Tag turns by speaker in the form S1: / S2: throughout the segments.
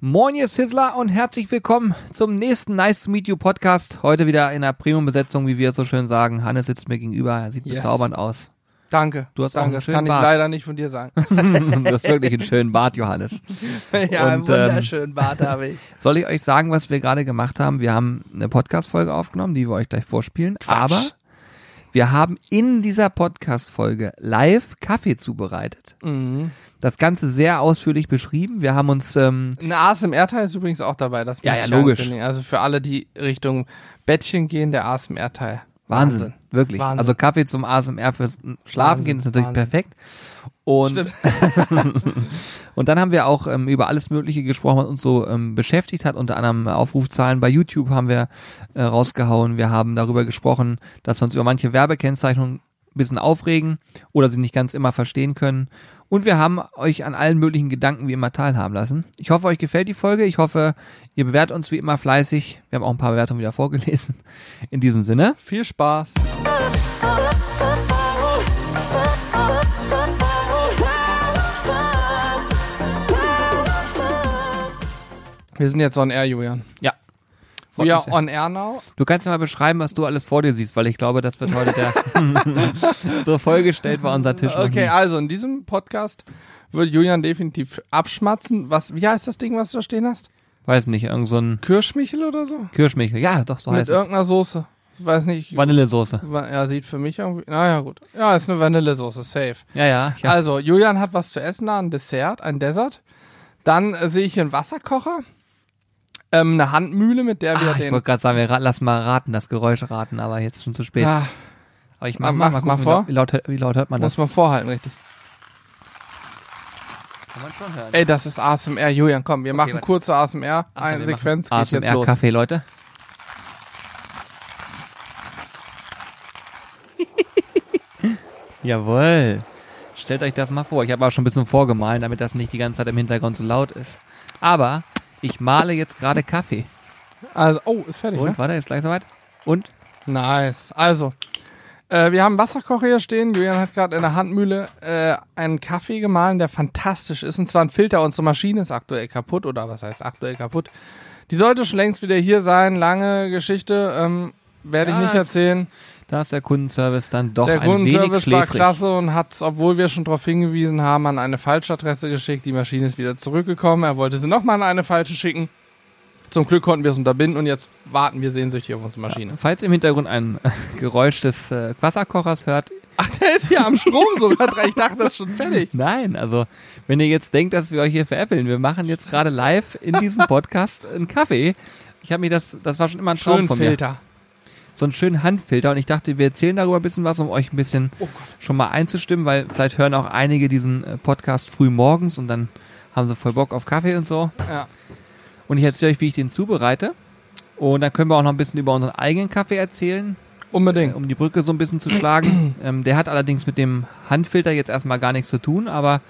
S1: Moin, ihr Sizzler und herzlich willkommen zum nächsten Nice to Meet You Podcast. Heute wieder in einer Premium-Besetzung, wie wir es so schön sagen. Hannes sitzt mir gegenüber, er sieht
S2: Yes.
S1: bezaubernd aus.
S2: Danke.
S1: Du hast auch
S2: Danke.
S1: einen
S2: das
S1: schönen
S2: kann ich
S1: Bart.
S2: leider nicht von dir sagen.
S1: du hast wirklich einen schönen Bart, Johannes.
S2: ja, einen
S1: Und, ähm,
S2: wunderschönen Bart habe ich.
S1: Soll ich euch sagen, was wir gerade gemacht haben? Wir haben eine Podcast-Folge aufgenommen, die wir euch gleich vorspielen.
S2: Quatsch.
S1: Aber wir haben in dieser Podcast-Folge live Kaffee zubereitet.
S2: Mhm.
S1: Das Ganze sehr ausführlich beschrieben. Wir haben uns ähm,
S2: Ein ASMR-Teil ist übrigens auch dabei. Das
S1: Ja, ja, logisch.
S2: Also für alle, die Richtung Bettchen gehen, der ASMR-Teil.
S1: Wahnsinn, wirklich.
S2: Wahnsinn.
S1: Also Kaffee zum ASMR fürs Schlafen gehen ist natürlich
S2: Wahnsinn.
S1: perfekt. Und, und dann haben wir auch ähm, über alles Mögliche gesprochen, was uns so ähm, beschäftigt hat. Unter anderem Aufrufzahlen bei YouTube haben wir äh, rausgehauen. Wir haben darüber gesprochen, dass wir uns über manche Werbekennzeichnungen ein bisschen aufregen oder sie nicht ganz immer verstehen können. Und wir haben euch an allen möglichen Gedanken wie immer teilhaben lassen. Ich hoffe, euch gefällt die Folge. Ich hoffe, ihr bewertet uns wie immer fleißig. Wir haben auch ein paar Bewertungen wieder vorgelesen. In diesem Sinne.
S2: Viel Spaß. Wir sind jetzt on air, Julian.
S1: Ja. Freut sehr.
S2: on air now.
S1: Du kannst ja mal beschreiben, was du alles vor dir siehst, weil ich glaube, das wird heute der so vollgestellt war unser Tisch.
S2: Okay, also in diesem Podcast wird Julian definitiv abschmatzen. Was, wie heißt das Ding, was du da stehen hast?
S1: Weiß nicht, irgend so ein
S2: Kirschmichel oder so?
S1: Kirschmichel. Ja, doch, so
S2: Mit
S1: heißt es.
S2: irgendeiner Soße. Ich weiß nicht.
S1: Vanillesoße.
S2: Ja, sieht für mich irgendwie. Naja, gut. Ja, ist eine Vanillesoße, safe.
S1: Ja, ja.
S2: Also, Julian hat was zu essen da, ein Dessert, ein Dessert. Dann äh, sehe ich hier einen Wasserkocher. Ähm, eine Handmühle, mit der wir
S1: ah, ich
S2: den.
S1: wollte gerade sagen, wir lass mal raten, das Geräusch raten, aber jetzt schon zu spät.
S2: Ja,
S1: aber ich mach,
S2: mach-
S1: mal,
S2: mach
S1: gucken,
S2: vor.
S1: Wie, laut, wie, laut, wie laut hört man
S2: muss
S1: das?
S2: man vorhalten, richtig.
S1: Kann man schon hören.
S2: Ey, das ist ASMR. Julian, komm, wir machen
S1: warte.
S2: kurze ASMR.
S1: Achtung,
S2: Eine Sequenz geht jetzt los.
S1: ASMR-Kaffee, Leute. Jawohl. Stellt euch das mal vor. Ich habe auch schon ein bisschen vorgemahlen, damit das nicht die ganze Zeit im Hintergrund so laut ist. Aber ich male jetzt gerade Kaffee.
S2: Also, oh, ist fertig,
S1: Und,
S2: ne?
S1: warte, jetzt gleich soweit. Und?
S2: Nice. Also, äh, wir haben einen Wasserkocher hier stehen. Julian hat gerade in der Handmühle äh, einen Kaffee gemahlen, der fantastisch ist. Und zwar ein Filter. Unsere Maschine ist aktuell kaputt. Oder was heißt aktuell kaputt? Die sollte schon längst wieder hier sein. Lange Geschichte. Ähm, Werde
S1: Ja,
S2: ich nicht erzählen.
S1: Da ist der Kundenservice dann doch
S2: Der
S1: ein wenig
S2: Kundenservice war klasse und hat, obwohl wir schon darauf hingewiesen haben, an eine falsche Adresse geschickt. Die Maschine ist wieder zurückgekommen. Er wollte sie nochmal an eine falsche schicken. Zum Glück konnten wir es unterbinden und jetzt warten wir sehnsüchtig auf unsere Maschine.
S1: Falls ihr im Hintergrund ein äh, Geräusch des äh, Wasserkochers hört,
S2: Ach, der ist hier am Strom sogar dran. Ich dachte, das ist schon fertig.
S1: Nein, also wenn ihr jetzt denkt, dass wir euch hier veräppeln, wir machen jetzt gerade live in diesem Podcast einen Kaffee. Ich habe mir das, das war schon immer ein Traum
S2: Schön
S1: von
S2: Filter.
S1: So einen schönen Handfilter und ich dachte, wir erzählen darüber ein bisschen was, um euch ein bisschen
S2: Oh
S1: schon mal einzustimmen, weil vielleicht hören auch einige diesen äh, Podcast früh morgens und dann haben sie voll Bock auf Kaffee und so.
S2: Ja.
S1: Und ich erzähle euch, wie ich den zubereite. Und dann können wir auch noch ein bisschen über unseren eigenen Kaffee erzählen,
S2: Unbedingt.
S1: um die Brücke so ein bisschen zu schlagen. ähm, der hat allerdings mit dem Handfilter jetzt erstmal gar nichts zu tun, aber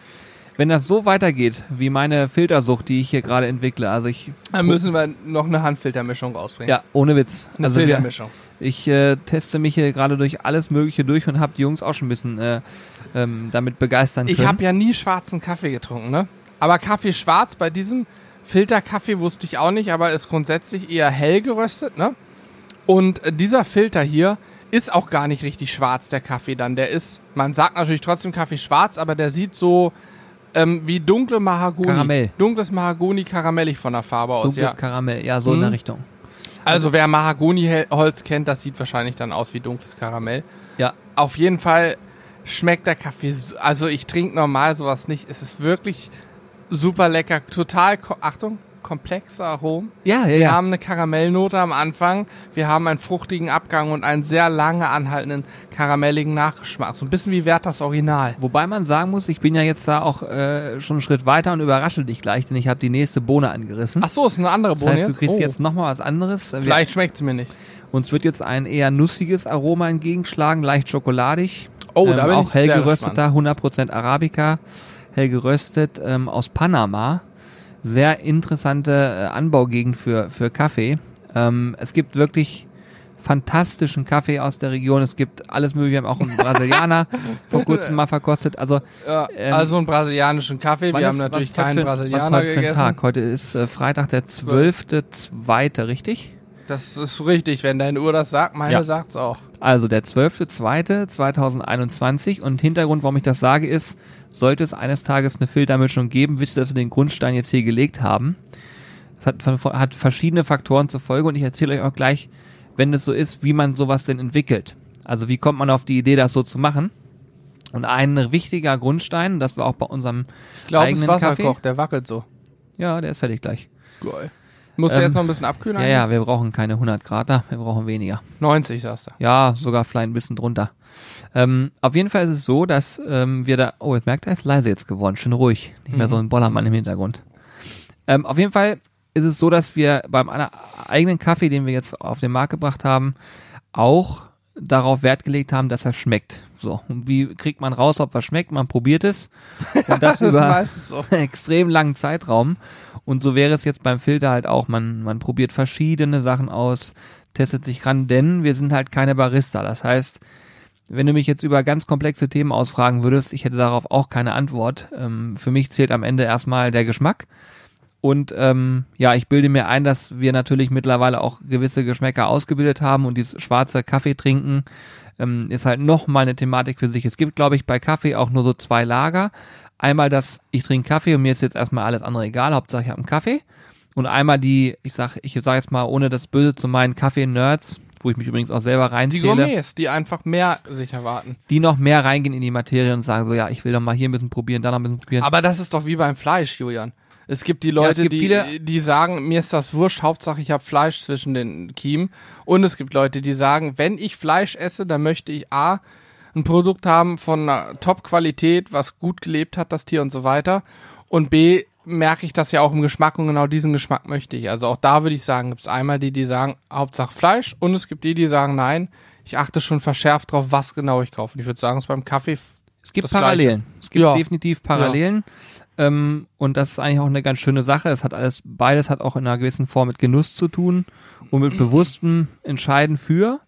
S1: wenn das so weitergeht, wie meine Filtersucht, die ich hier gerade entwickle, also ich,
S2: Dann müssen wir noch eine Handfiltermischung rausbringen.
S1: ja, ohne Witz.
S2: Eine
S1: also wir,
S2: Filtermischung.
S1: Ich äh, teste mich hier gerade durch alles Mögliche durch und habe die Jungs auch schon ein bisschen äh, ähm, damit begeistern
S2: Ich
S1: können.
S2: habe ja nie schwarzen Kaffee getrunken, ne? Aber Kaffee schwarz bei diesem Filterkaffee wusste ich auch nicht, aber ist grundsätzlich eher hell geröstet, ne? Und äh, dieser Filter hier ist auch gar nicht richtig schwarz, der Kaffee dann. Der ist, man sagt natürlich trotzdem Kaffee schwarz, aber der sieht so ähm, wie dunkle Mahagoni.
S1: Karamell.
S2: Dunkles Mahagoni karamellig von der Farbe aus,
S1: Dunkles
S2: ja.
S1: Karamell, ja, so in
S2: Mhm.
S1: der Richtung.
S2: Also wer Mahagoni-Holz kennt, das sieht wahrscheinlich dann aus wie dunkles Karamell.
S1: Ja,
S2: Auf jeden Fall schmeckt der Kaffee, so- also ich trinke normal sowas nicht. Es ist wirklich super lecker, total, Achtung, komplexe Aromen.
S1: ja, ja.
S2: Wir
S1: ja.
S2: haben eine Karamellnote am Anfang, wir haben einen fruchtigen Abgang und einen sehr lange anhaltenden karamelligen Nachgeschmack. So ein bisschen wie Werthers Original.
S1: Wobei man sagen muss, ich bin ja jetzt da auch äh, schon einen Schritt weiter und überrasche dich gleich, denn ich habe die nächste Bohne angerissen.
S2: Ach so, ist eine andere
S1: das
S2: Bohne
S1: heißt, du
S2: jetzt?
S1: kriegst
S2: oh,
S1: jetzt nochmal was anderes.
S2: Vielleicht schmeckt sie mir nicht.
S1: uns wird jetzt ein eher nussiges Aroma entgegenschlagen, leicht schokoladig.
S2: Oh,
S1: ähm,
S2: da bin
S1: auch
S2: ich
S1: hell gerösteter, 100% Arabica, hell geröstet ähm, aus Panama. Sehr interessante äh, Anbaugegend für, für Kaffee. Ähm, es gibt wirklich fantastischen Kaffee aus der Region. Es gibt alles mögliche, wir haben auch einen Brasilianer vor kurzem mal verkostet. Also,
S2: Ja,
S1: Ähm,
S2: also einen brasilianischen Kaffee. Wir
S1: ist-
S2: haben natürlich
S1: was
S2: keinen
S1: für, Was
S2: Brasilianer
S1: ist heute
S2: gegessen.
S1: Tag? Heute ist äh, Freitag, der 12.2., richtig?
S2: Das ist richtig, wenn deine Uhr das sagt. Meine
S1: Ja.
S2: sagt's auch.
S1: Also der 12.2.2021 und Hintergrund, warum ich das sage, ist, sollte es eines Tages eine Filtermischung geben, wisst ihr, dass wir den Grundstein jetzt hier gelegt haben. Das hat, hat verschiedene Faktoren zur Folge und ich erzähle euch auch gleich, wenn es so ist, wie man sowas denn entwickelt. Also wie kommt man auf die Idee, das so zu machen? Und ein wichtiger Grundstein, das war auch bei unserem
S2: Ich glaube, das
S1: eigenen
S2: Wasser
S1: Kaffee.
S2: kocht, der wackelt so.
S1: Ja, der ist fertig gleich.
S2: Geil. Musst du
S1: Ähm,
S2: jetzt noch ein bisschen abkühlen?
S1: Ja, ja, wir brauchen keine 100 Grad da, wir brauchen weniger.
S2: 90, sagst du.
S1: Ja, sogar vielleicht ein bisschen drunter. Ähm, auf jeden Fall ist es so, dass ähm, wir da. Oh, jetzt merkt er, ist leise jetzt geworden, schön ruhig. Nicht mehr so ein Bollermann im Hintergrund. Ähm, auf jeden Fall ist es so, dass wir beim eigenen Kaffee, den wir jetzt auf den Markt gebracht haben, auch darauf Wert gelegt haben, dass er schmeckt. So, und wie kriegt man raus, ob was schmeckt? Man probiert es. Und das
S2: Das ist
S1: über
S2: meistens so.
S1: extrem langen Zeitraum. Und so wäre es jetzt beim Filter halt auch. Man, man probiert verschiedene Sachen aus, testet sich ran, denn wir sind halt keine Barista. Das heißt, wenn du mich jetzt über ganz komplexe Themen ausfragen würdest, ich hätte darauf auch keine Antwort. Ähm, für mich zählt am Ende erstmal der Geschmack. Und ähm, ja, ich bilde mir ein, dass wir natürlich mittlerweile auch gewisse Geschmäcker ausgebildet haben und dieses schwarze Kaffee trinken ähm, ist halt noch mal eine Thematik für sich. Es gibt, glaube ich, bei Kaffee auch nur so zwei Lager. Einmal das, ich trinke Kaffee und mir ist jetzt erstmal alles andere egal, Hauptsache ich habe einen Kaffee. Und einmal die, ich sag, ich sage jetzt mal, ohne das Böse zu meinen, Kaffee-Nerds, wo ich mich übrigens auch selber
S2: Die
S1: reinzähle,
S2: Gourmets, die einfach mehr sich erwarten.
S1: die noch mehr reingehen in die Materie und sagen so, ja, ich will doch mal hier ein bisschen probieren, da noch ein bisschen probieren.
S2: Aber das ist doch wie beim Fleisch, Julian. Es gibt die Leute,
S1: gibt
S2: die, die sagen, mir ist das wurscht, Hauptsache ich habe Fleisch zwischen den Kiemen. Und es gibt Leute, die sagen, wenn ich Fleisch esse, dann möchte ich A, ein Produkt haben von einer Top-Qualität, was gut gelebt hat, das Tier und so weiter. Und B, merke ich das ja auch im Geschmack und genau diesen Geschmack möchte ich. Also auch da würde ich sagen, gibt es einmal die, die sagen, Hauptsache Fleisch und es gibt die, die sagen, nein, ich achte schon verschärft drauf, was genau ich kaufe. Und ich würde sagen, es ist beim Kaffee
S1: Es gibt Parallelen. Es gibt
S2: Ja.
S1: definitiv Parallelen. Ähm, und das ist eigentlich auch eine ganz schöne Sache. Es hat alles, beides hat auch in einer gewissen Form mit Genuss zu tun und mit bewusstem Entscheiden für.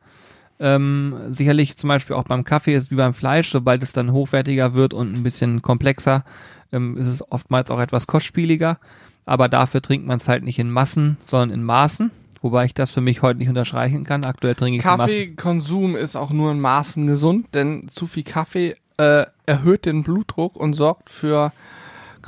S1: Ähm, sicherlich zum Beispiel auch beim Kaffee ist wie beim Fleisch, sobald es dann hochwertiger wird und ein bisschen komplexer, ähm, ist es oftmals auch etwas kostspieliger. Aber dafür trinkt man es halt nicht in Massen, sondern in Maßen. Wobei ich das für mich heute nicht unterstreichen kann. Aktuell trinke ich.
S2: Kaffeekonsum ist auch nur in Maßen gesund, denn zu viel Kaffee äh, erhöht den Blutdruck und sorgt für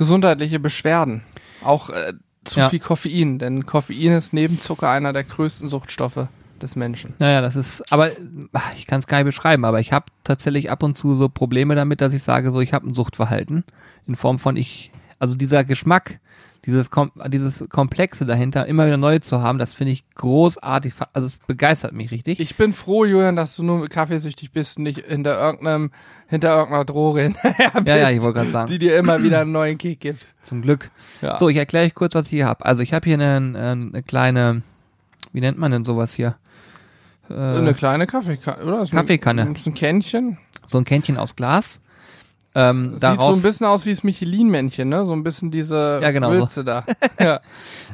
S2: gesundheitliche Beschwerden. Auch äh, zu
S1: Ja.
S2: viel Koffein, denn Koffein ist neben Zucker einer der größten Suchtstoffe des Menschen.
S1: Naja, das ist, aber ach, ich kann es gar nicht beschreiben, aber ich habe tatsächlich ab und zu so Probleme damit, dass ich sage, so ich habe ein Suchtverhalten in Form von ich, also dieser Geschmack, dieses kom dieses Komplexe dahinter, immer wieder neu zu haben, das finde ich großartig, also es begeistert mich richtig.
S2: Ich bin froh, Julian, dass du nur kaffeesüchtig bist und nicht hinter irgendeinem, hinter irgendeiner Droge hinterher bist,
S1: ja, ja, ich wollte gerade sagen,
S2: die dir immer wieder einen neuen Kick gibt.
S1: zum Glück.
S2: Ja.
S1: So, ich erkläre euch kurz, was ich hier habe. Also ich habe hier eine, eine kleine, wie nennt man denn sowas hier? Äh,
S2: eine kleine Kaffeekanne, oder? Ein-
S1: Kaffeekanne.
S2: Ist ein Kännchen.
S1: so ein Kännchen aus Glas. Ähm,
S2: Sieht
S1: darauf,
S2: so ein bisschen aus wie das Michelin-Männchen, ne? So ein bisschen diese
S1: Ja, genau so.
S2: Wülste da. ja.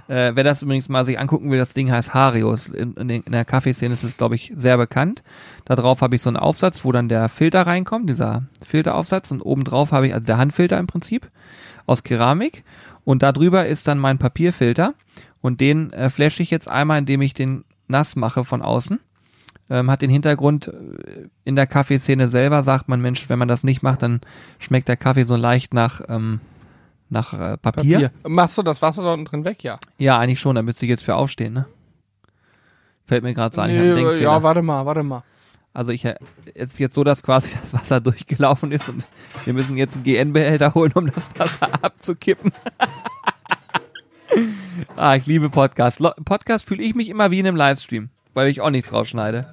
S1: Äh, wer das übrigens mal sich angucken will, das Ding heißt Harius. In, in, in der Kaffeeszene ist es, glaube ich, sehr bekannt. Da drauf habe ich so einen Aufsatz, wo dann der Filter reinkommt, dieser Filteraufsatz. Und oben drauf habe ich, also der Handfilter im Prinzip, aus Keramik. Und da drüber ist dann mein Papierfilter. Und den äh, flashe ich jetzt einmal, indem ich den nass mache von außen. Ähm, hat den Hintergrund, äh, in der Kaffeeszene selber sagt man, Mensch, wenn man das nicht macht, dann schmeckt der Kaffee so leicht nach, ähm, nach äh, Papier.
S2: Papier. Machst du das Wasser da unten drin weg? Ja.
S1: Ja, eigentlich schon, da müsste ich jetzt für aufstehen, ne? Fällt mir gerade so ein,
S2: Nee, ja, warte mal, warte mal.
S1: Also ich, äh, es ist jetzt so, dass quasi das Wasser durchgelaufen ist und wir müssen jetzt einen GN-Behälter holen, um das Wasser abzukippen. ah, ich liebe Podcast. Lo Podcast fühle ich mich immer wie in einem Livestream, weil ich auch nichts rausschneide.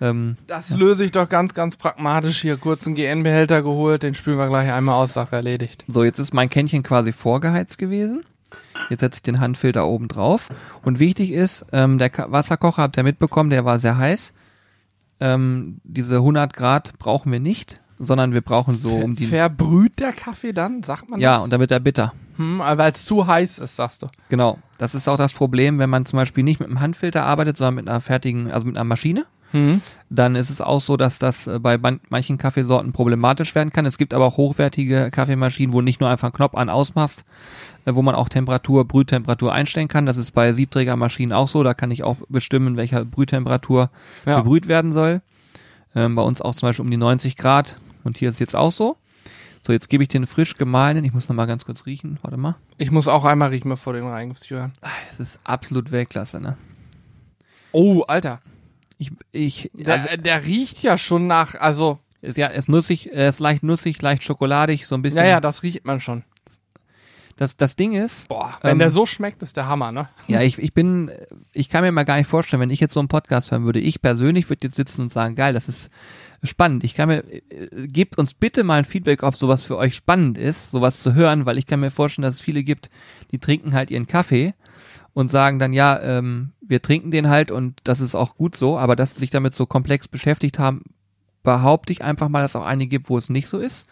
S1: Ähm,
S2: Das löse ich doch ganz, ganz pragmatisch hier. Kurz einen GN-Behälter geholt, den spülen wir gleich einmal aus, Sache erledigt.
S1: so, jetzt ist mein Kännchen quasi vorgeheizt gewesen. Jetzt setze ich den Handfilter oben drauf. Und wichtig ist, ähm, der Ka Wasserkocher, habt ihr mitbekommen, der war sehr heiß. Ähm, diese 100 Grad brauchen wir nicht, sondern wir brauchen so um die...
S2: Verbrüht der Kaffee dann? Sagt man
S1: Ja,
S2: das?
S1: und damit er bitter.
S2: Hm, weil es zu heiß ist, sagst du.
S1: Genau. Das ist auch das Problem, wenn man zum Beispiel nicht mit einem Handfilter arbeitet, sondern mit einer fertigen, also mit einer Maschine.
S2: Mhm.
S1: dann ist es auch so, dass das äh, bei man- manchen Kaffeesorten problematisch werden kann. Es gibt aber auch hochwertige Kaffeemaschinen, wo nicht nur einfach einen Knopf an ausmachst, äh, wo man auch Temperatur, Brühtemperatur einstellen kann. Das ist bei Siebträgermaschinen auch so. Da kann ich auch bestimmen, welcher Brühtemperatur
S2: Ja.
S1: gebrüht werden soll. Ähm, bei uns auch zum Beispiel um die 90 Grad. Und hier ist jetzt auch so. So, jetzt gebe ich den frisch gemahlenen. Ich muss noch mal ganz kurz riechen. Warte mal.
S2: Ich muss auch einmal riechen, bevor du den reingibst, Julian.
S1: Ah, Das ist absolut Weltklasse, ne?
S2: Oh, Alter.
S1: Ich, ich,
S2: Der,
S1: also,
S2: der riecht ja schon nach, also,
S1: ist, ja, ist nussig, er ist leicht nussig, leicht schokoladig, so ein bisschen.
S2: naja, das riecht man schon.
S1: Das, das Ding ist,
S2: Boah, wenn
S1: Ähm,
S2: der so schmeckt, ist der Hammer, ne?
S1: ja, ich, ich bin, ich kann mir mal gar nicht vorstellen, wenn ich jetzt so einen Podcast hören würde, ich persönlich würde jetzt sitzen und sagen, geil, das ist spannend. Ich kann mir, äh, gebt uns bitte mal ein Feedback, ob sowas für euch spannend ist, sowas zu hören, weil ich kann mir vorstellen, dass es viele gibt, die trinken halt ihren Kaffee und sagen dann, ja, ähm, wir trinken den halt und das ist auch gut so, aber dass sie sich damit so komplex beschäftigt haben, behaupte ich einfach mal, dass es auch einige gibt, wo es nicht so ist.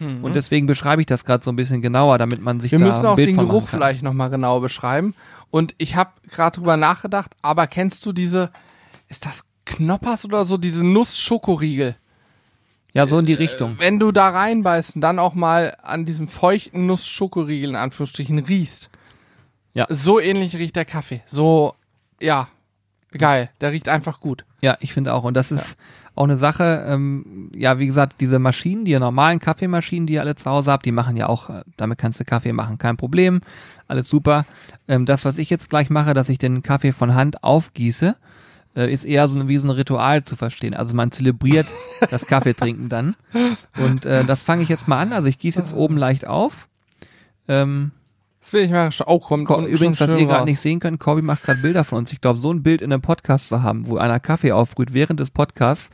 S1: Und deswegen beschreibe ich das gerade so ein bisschen genauer, damit man sich
S2: Wir
S1: da
S2: müssen
S1: ein
S2: auch den Geruch
S1: kann.
S2: vielleicht nochmal genau beschreiben. Und ich habe gerade drüber nachgedacht, aber kennst du diese, ist das Knoppers oder so, diese Nuss-Schokoriegel?
S1: Ja, so in die Richtung.
S2: Wenn du da reinbeißt und dann auch mal an diesem feuchten Nuss-Schokoriegel in Anführungsstrichen riechst.
S1: Ja.
S2: So ähnlich riecht der Kaffee. So, ja, geil. Der riecht einfach gut.
S1: Ja, ich finde auch. Und das ist auch eine Sache, ähm, ja, wie gesagt, diese Maschinen, die normalen Kaffeemaschinen, die ihr alle zu Hause habt, die machen ja auch, äh, damit kannst du Kaffee machen, kein Problem, alles super. Ähm, das, was ich jetzt gleich mache, dass ich den Kaffee von Hand aufgieße, äh, ist eher so wie so ein Ritual zu verstehen. Also man zelebriert das Kaffeetrinken dann. Und äh, das fange ich jetzt mal an. Also ich gieße jetzt oben leicht auf. Ähm,
S2: Das will ich mal schauen. Oh, kommt
S1: Ko-
S2: unten
S1: Übrigens, was ihr gerade nicht sehen könnt, Corby macht gerade Bilder von uns. Ich glaube, so ein Bild in einem Podcast zu haben, wo einer Kaffee aufbrüht während des Podcasts,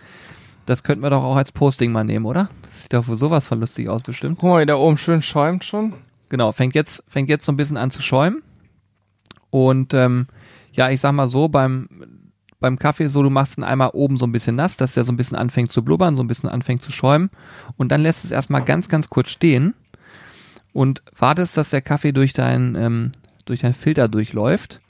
S1: das könnten wir doch auch als Posting mal nehmen, oder? Das sieht doch wohl sowas von lustig aus, bestimmt.
S2: Guck mal, da oben schön schäumt schon.
S1: Genau, fängt jetzt, fängt jetzt so ein bisschen an zu schäumen. Und ähm, ja, ich sag mal so, beim, beim Kaffee so, du machst ihn einmal oben so ein bisschen nass, dass der so ein bisschen anfängt zu blubbern, so ein bisschen anfängt zu schäumen. Und dann lässt es erstmal ganz, ganz kurz stehen und wartest, dass der Kaffee durch deinen ähm, durch deinen Filter durchläuft.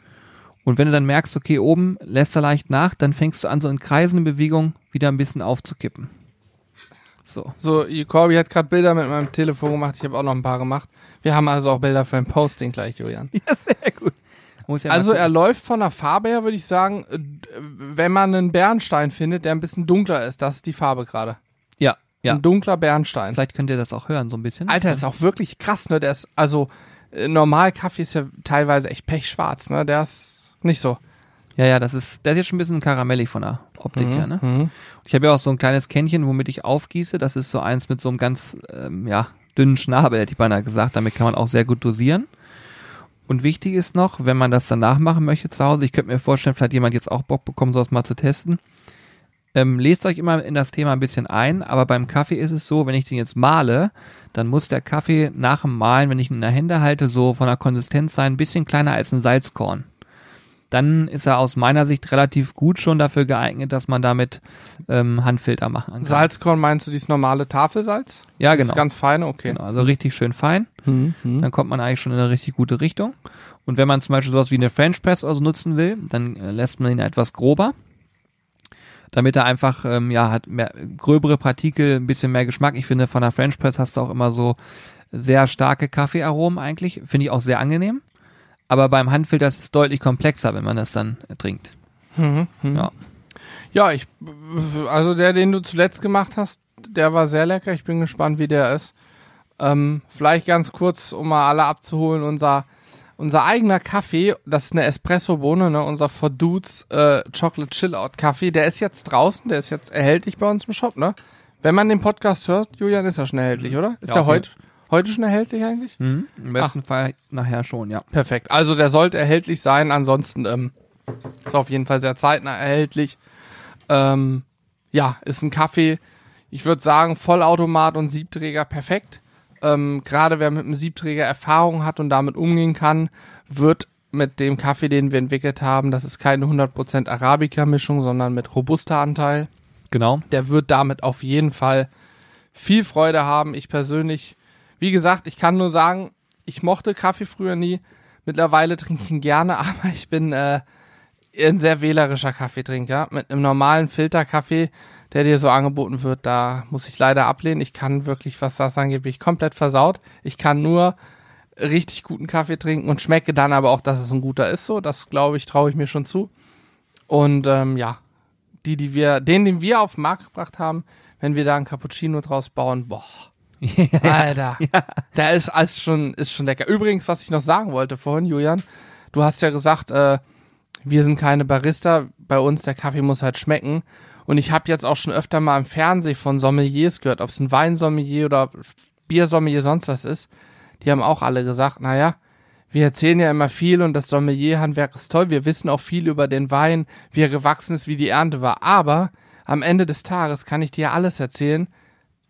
S1: Und wenn du dann merkst, okay, oben lässt er leicht nach, dann fängst du an, so in kreisenden Bewegungen wieder ein bisschen aufzukippen. So.
S2: So, Corby hat gerade Bilder mit meinem Telefon gemacht. Ich habe auch noch ein paar gemacht. Wir haben also auch Bilder für ein Posting gleich, Julian.
S1: Sehr gut. Ja
S2: Also er läuft von der Farbe her, würde ich sagen, äh, wenn man einen Bernstein findet, der ein bisschen dunkler ist, das ist die Farbe gerade.
S1: ja, ja.
S2: Ein dunkler Bernstein.
S1: Vielleicht könnt ihr das auch hören, so ein bisschen.
S2: Alter, ist auch wirklich krass, ne? Der ist, also, äh, normal Kaffee ist ja teilweise echt pechschwarz, ne? Der ist nicht so.
S1: Ja, ja, das ist, der ist jetzt schon ein bisschen karamellig von der Optik her, ne?
S2: Mhm.
S1: Ich habe ja auch so ein kleines Kännchen, womit ich aufgieße. Das ist so eins mit so einem ganz, ähm, ja, dünnen Schnabel, hätte ich beinahe gesagt. Damit kann man auch sehr gut dosieren. Und wichtig ist noch, wenn man das danach machen möchte zu Hause, ich könnte mir vorstellen, vielleicht jemand jetzt auch Bock bekommen, sowas mal zu testen. Ähm, lest euch immer in das Thema ein bisschen ein, aber beim Kaffee ist es so, wenn ich den jetzt male, dann muss der Kaffee nach dem Malen, wenn ich ihn in der Hände halte, so von der Konsistenz sein, ein bisschen kleiner als ein Salzkorn. Dann ist er aus meiner Sicht relativ gut schon dafür geeignet, dass man damit ähm, Handfilter machen kann.
S2: Salzkorn meinst du dieses normale Tafelsalz?
S1: Ja,
S2: Das
S1: genau.
S2: ganz feine, okay.
S1: genau. Also richtig schön fein.
S2: Mhm. Mhm.
S1: Dann kommt man eigentlich schon in eine richtig gute Richtung. Und wenn man zum Beispiel sowas wie eine French Press oder so nutzen will, dann äh, lässt man ihn etwas grober. Damit er einfach, ähm, ja, hat mehr, gröbere Partikel, ein bisschen mehr Geschmack. Ich finde, von der French Press hast du auch immer so sehr starke Kaffeearomen eigentlich. Finde ich auch sehr angenehm. Aber beim Handfilter ist es deutlich komplexer, wenn man das dann trinkt.
S2: Mhm. Mhm.
S1: Ja.
S2: Ja, ich, also der, den du zuletzt gemacht hast, der war sehr lecker. Ich bin gespannt, wie der ist. Ähm, vielleicht ganz kurz, um mal alle abzuholen, unser, unser eigener Kaffee, das ist eine Espresso-Bohne, ne, unser For Dudes äh, Chocolate Chill-Out Kaffee, der ist jetzt draußen, der ist jetzt erhältlich bei uns im Shop, ne? Wenn man den Podcast hört, Julian, ist er schon erhältlich, oder? Ist
S1: Ja, auf
S2: heute, heute schon erhältlich eigentlich?
S1: Mhm. Im besten Fall nachher schon, ja.
S2: Perfekt. Also der sollte erhältlich sein. Ansonsten ähm, ist auf jeden Fall sehr zeitnah erhältlich. Ähm, ja, ist ein Kaffee. Ich würde sagen, Vollautomat und Siebträger perfekt. Ähm, Gerade wer mit einem Siebträger Erfahrung hat und damit umgehen kann, wird mit dem Kaffee, den wir entwickelt haben, das ist keine 100% Arabica-Mischung, sondern mit Robusta-Anteil.
S1: Genau.
S2: Der wird damit auf jeden Fall viel Freude haben. Ich persönlich, wie gesagt, ich kann nur sagen, ich mochte Kaffee früher nie. Mittlerweile trinke ich ihn gerne, aber ich bin, äh, ein sehr wählerischer Kaffeetrinker. Mit einem normalen Filterkaffee, der dir so angeboten wird, da muss ich leider ablehnen. Ich kann wirklich, was das angeht, bin ich komplett versaut. Ich kann nur richtig guten Kaffee trinken und schmecke dann aber auch, dass es ein guter ist. So, das glaube ich, traue ich mir schon zu. Und ähm, ja, die, die wir, den, den wir auf den Markt gebracht haben, wenn wir da ein Cappuccino draus bauen, boah. Alter,
S1: Ja.
S2: der ist alles schon, ist schon lecker. Übrigens, was ich noch sagen wollte vorhin, Julian, du hast ja gesagt, äh, wir sind keine Barista, bei uns der Kaffee muss halt schmecken. Und ich habe jetzt auch schon öfter mal im Fernsehen von Sommeliers gehört, ob es ein Weinsommelier oder Biersommelier sonst was ist. Die haben auch alle gesagt, naja, wir erzählen ja immer viel und das Sommelierhandwerk ist toll. Wir wissen auch viel über den Wein, wie er gewachsen ist, wie die Ernte war. Aber am Ende des Tages kann ich dir alles erzählen.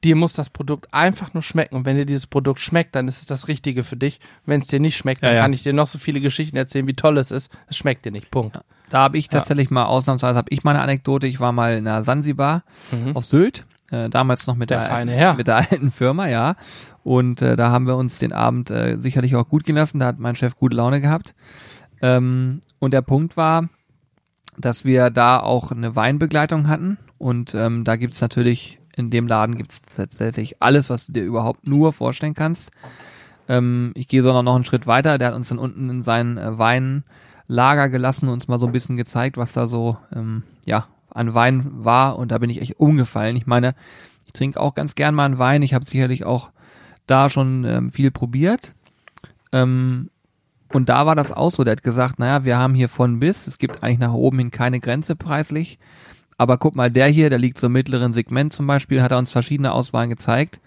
S2: Dir muss das Produkt einfach nur schmecken. Und wenn dir dieses Produkt schmeckt, dann ist es das Richtige für dich. Wenn es dir nicht schmeckt, dann
S1: Ja, ja.
S2: kann ich dir noch so viele Geschichten erzählen, wie toll es ist. Es schmeckt dir nicht. Punkt.
S1: Da habe ich tatsächlich mal ausnahmsweise habe ich mal eine Anekdote. Ich war mal in der Sansibar auf Sylt, äh, damals noch mit
S2: Der feine Herr.
S1: mit der alten Firma, ja. Und äh, da haben wir uns den Abend äh, sicherlich auch gut gelassen. Da hat mein Chef gute Laune gehabt. Ähm, und der Punkt war, dass wir da auch eine Weinbegleitung hatten. Und ähm, da gibt's natürlich, in dem Laden gibt's tatsächlich alles, was du dir überhaupt nur vorstellen kannst. Ähm, ich gehe sogar noch einen Schritt weiter. Der hat uns dann unten in seinen äh, Weinlager gelassen und uns mal so ein bisschen gezeigt, was da so ähm, ja an Wein war. Und da bin ich echt umgefallen. Ich meine, ich trinke auch ganz gern mal einen Wein. Ich habe sicherlich auch da schon ähm, viel probiert. Ähm, und da war das auch so. Der hat gesagt, naja, wir haben hier von bis, es gibt eigentlich nach oben hin keine Grenze preislich. Aber guck mal, der hier, der liegt so im mittleren Segment zum Beispiel, hat er uns verschiedene Auswahlen gezeigt.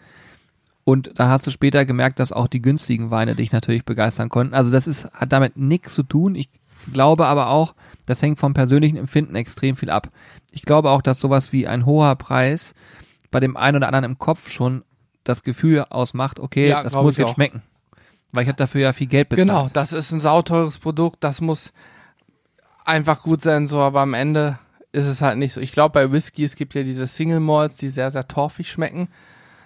S1: Und da hast du später gemerkt, dass auch die günstigen Weine dich natürlich begeistern konnten. Also das ist, hat damit nichts zu tun. Ich glaube aber auch, das hängt vom persönlichen Empfinden extrem viel ab. Ich glaube auch, dass sowas wie ein hoher Preis bei dem einen oder anderen im Kopf schon das Gefühl ausmacht, okay,
S2: Ja,
S1: das muss jetzt
S2: auch.
S1: schmecken. Weil ich habe dafür ja viel Geld bezahlt.
S2: Genau, das ist ein sauteures Produkt, das muss einfach gut sein, so, aber am Ende ist es halt nicht so. Ich glaube, bei Whisky, es gibt ja diese Single Malts, die sehr, sehr torfig schmecken.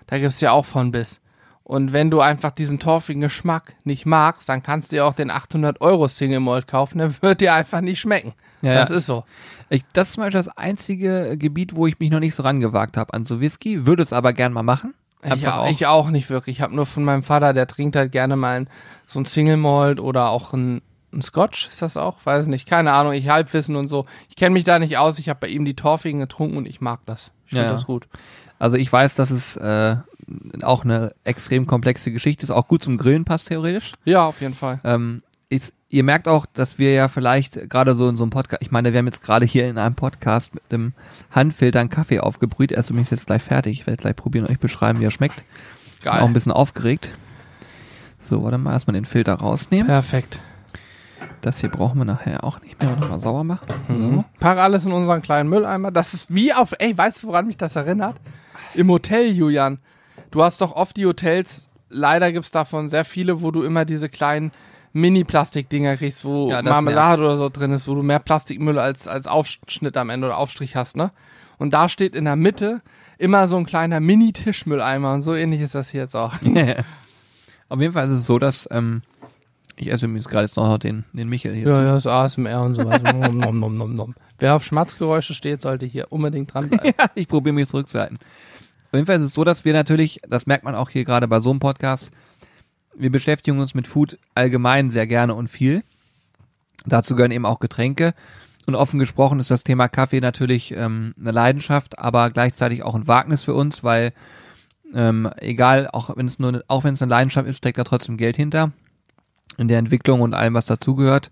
S2: Da gibt's ja auch von bis. Und wenn du einfach diesen torfigen Geschmack nicht magst, dann kannst du ja auch den 800 Euro Single Malt kaufen, der wird dir einfach nicht schmecken.
S1: Ja,
S2: das
S1: ja.
S2: ist so.
S1: Ich, das ist zum Beispiel das einzige Gebiet, wo ich mich noch nicht so rangewagt habe an so Whisky, würde es aber gern mal machen.
S2: Ich auch, ich auch nicht wirklich. Ich habe nur von meinem Vater, der trinkt halt gerne mal so ein Single Malt oder auch ein, ein Scotch, ist das auch? Weiß nicht, keine Ahnung, ich Halbwissen und so. Ich kenne mich da nicht aus, ich habe bei ihm die Torfigen getrunken und ich mag das. Ich finde
S1: Ja,
S2: das gut.
S1: Also ich weiß, dass es äh, auch eine extrem komplexe Geschichte ist, auch gut zum Grillen passt theoretisch.
S2: Ja, auf jeden Fall.
S1: Ähm, ist, ihr merkt auch, dass wir ja vielleicht gerade so in so einem Podcast, ich meine, wir haben jetzt gerade hier in einem Podcast mit dem Handfilter einen Kaffee aufgebrüht. Er ist übrigens jetzt gleich fertig. Ich werde gleich probieren und euch beschreiben, wie er schmeckt. Bin
S2: Geil.
S1: auch ein bisschen aufgeregt. So, warte mal, erstmal den Filter rausnehmen.
S2: Perfekt.
S1: Das hier brauchen wir nachher auch nicht mehr. Nochmal sauber machen.
S2: Mhm. Pack alles in unseren kleinen Mülleimer. Das ist wie auf, ey, weißt du, woran mich das erinnert? Im Hotel, Julian. Du hast doch oft die Hotels, leider gibt's davon sehr viele, wo du immer diese kleinen Mini-Plastik-Dinger kriegst, wo
S1: Ja,
S2: Marmelade oder so drin ist, wo du mehr Plastikmüll als, als Aufschnitt am Ende oder Aufstrich hast, ne? Und da steht in der Mitte immer so ein kleiner Mini-Tischmülleimer und so ähnlich ist das hier jetzt auch.
S1: Auf jeden Fall ist es so, dass ähm, ich esse übrigens gerade jetzt noch den, den Michael hier.
S2: Ja,
S1: zu.
S2: ja, so ASMR und sowas. nom, nom, nom, nom, nom. Wer auf Schmatzgeräusche steht, sollte hier unbedingt dranbleiben.
S1: Ja, ich probiere mich zurückzuhalten. Auf jeden Fall ist es so, dass wir natürlich, das merkt man auch hier gerade bei so einem Podcast, wir beschäftigen uns mit Food allgemein sehr gerne und viel. Dazu gehören eben auch Getränke. Und offen gesprochen ist das Thema Kaffee natürlich ähm, eine Leidenschaft, aber gleichzeitig auch ein Wagnis für uns, weil ähm, egal, auch wenn es nur, auch wenn es eine Leidenschaft ist, steckt da trotzdem Geld hinter in der Entwicklung und allem, was dazugehört.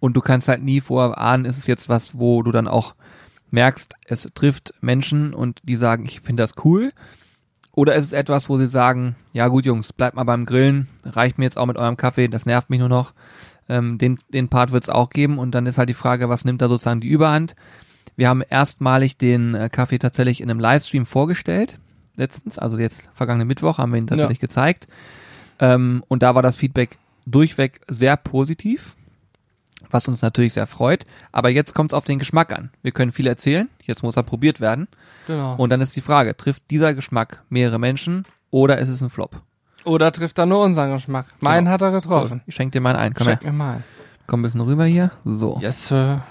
S1: Und du kannst halt nie vorahnen, ist es jetzt was, wo du dann auch merkst, es trifft Menschen und die sagen, ich finde das cool. Oder ist es etwas, wo sie sagen, ja gut Jungs, bleibt mal beim Grillen, reicht mir jetzt auch mit eurem Kaffee, das nervt mich nur noch. Ähm, den, den Part wird es auch geben und dann ist halt die Frage, was nimmt da sozusagen die Überhand? Wir haben erstmalig den äh, Kaffee tatsächlich in einem Livestream vorgestellt, letztens, also jetzt vergangenen Mittwoch haben wir ihn tatsächlich gezeigt. Ähm, und da war das Feedback durchweg sehr positiv, was uns natürlich sehr freut. Aber jetzt kommt es auf den Geschmack an. Wir können viel erzählen, jetzt muss er probiert werden.
S2: Genau.
S1: Und dann ist die Frage, trifft dieser Geschmack mehrere Menschen oder ist es ein Flop?
S2: Oder trifft er nur unseren Geschmack? Meinen
S1: Genau.
S2: hat er
S1: So,
S2: getroffen.
S1: ich schenke dir mal einen. Komm her,
S2: Check mir mal.
S1: komm ein bisschen rüber hier. So.
S2: Yes, Sir.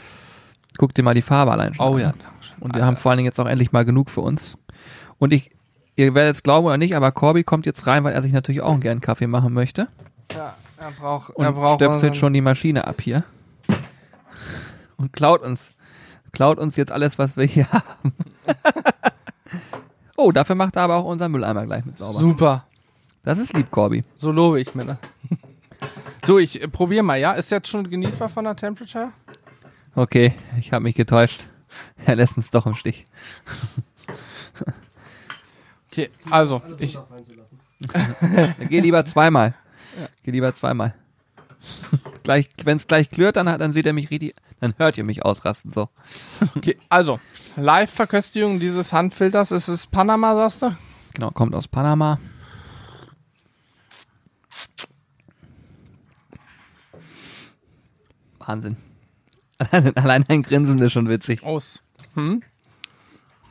S1: Guck dir mal die Farbe allein schon
S2: Oh
S1: an.
S2: ja.
S1: Und wir haben vor allen Dingen jetzt auch endlich mal genug für uns. Und ich, ihr werdet es glauben oder nicht, aber Corby kommt jetzt rein, weil er sich natürlich auch einen gern Kaffee machen möchte.
S2: Ja, er braucht,
S1: Und
S2: er braucht
S1: stöpselt
S2: unseren-
S1: schon die Maschine ab hier. Und klaut uns, klaut uns jetzt alles, was wir hier haben. oh, dafür macht er aber auch unseren Mülleimer gleich mit sauber.
S2: Super.
S1: Das ist lieb, Corby.
S2: So lobe ich mir. Ne? So, ich äh, probiere mal, ja? Ist jetzt schon genießbar von der Temperature?
S1: Okay, ich habe mich getäuscht. Er lässt uns doch im Stich.
S2: Okay, also, ich,
S1: Geh lieber zweimal. Geh lieber zweimal. gleich, wenn es gleich klirrt, dann, dann seht ihr mich richtig, dann hört ihr mich ausrasten. So.
S2: okay, also, Live-Verköstigung dieses Handfilters. Ist es Panama, sagst du?
S1: Genau, kommt aus Panama. Wahnsinn. Allein, allein ein Grinsen ist schon witzig.
S2: Aus. Hm?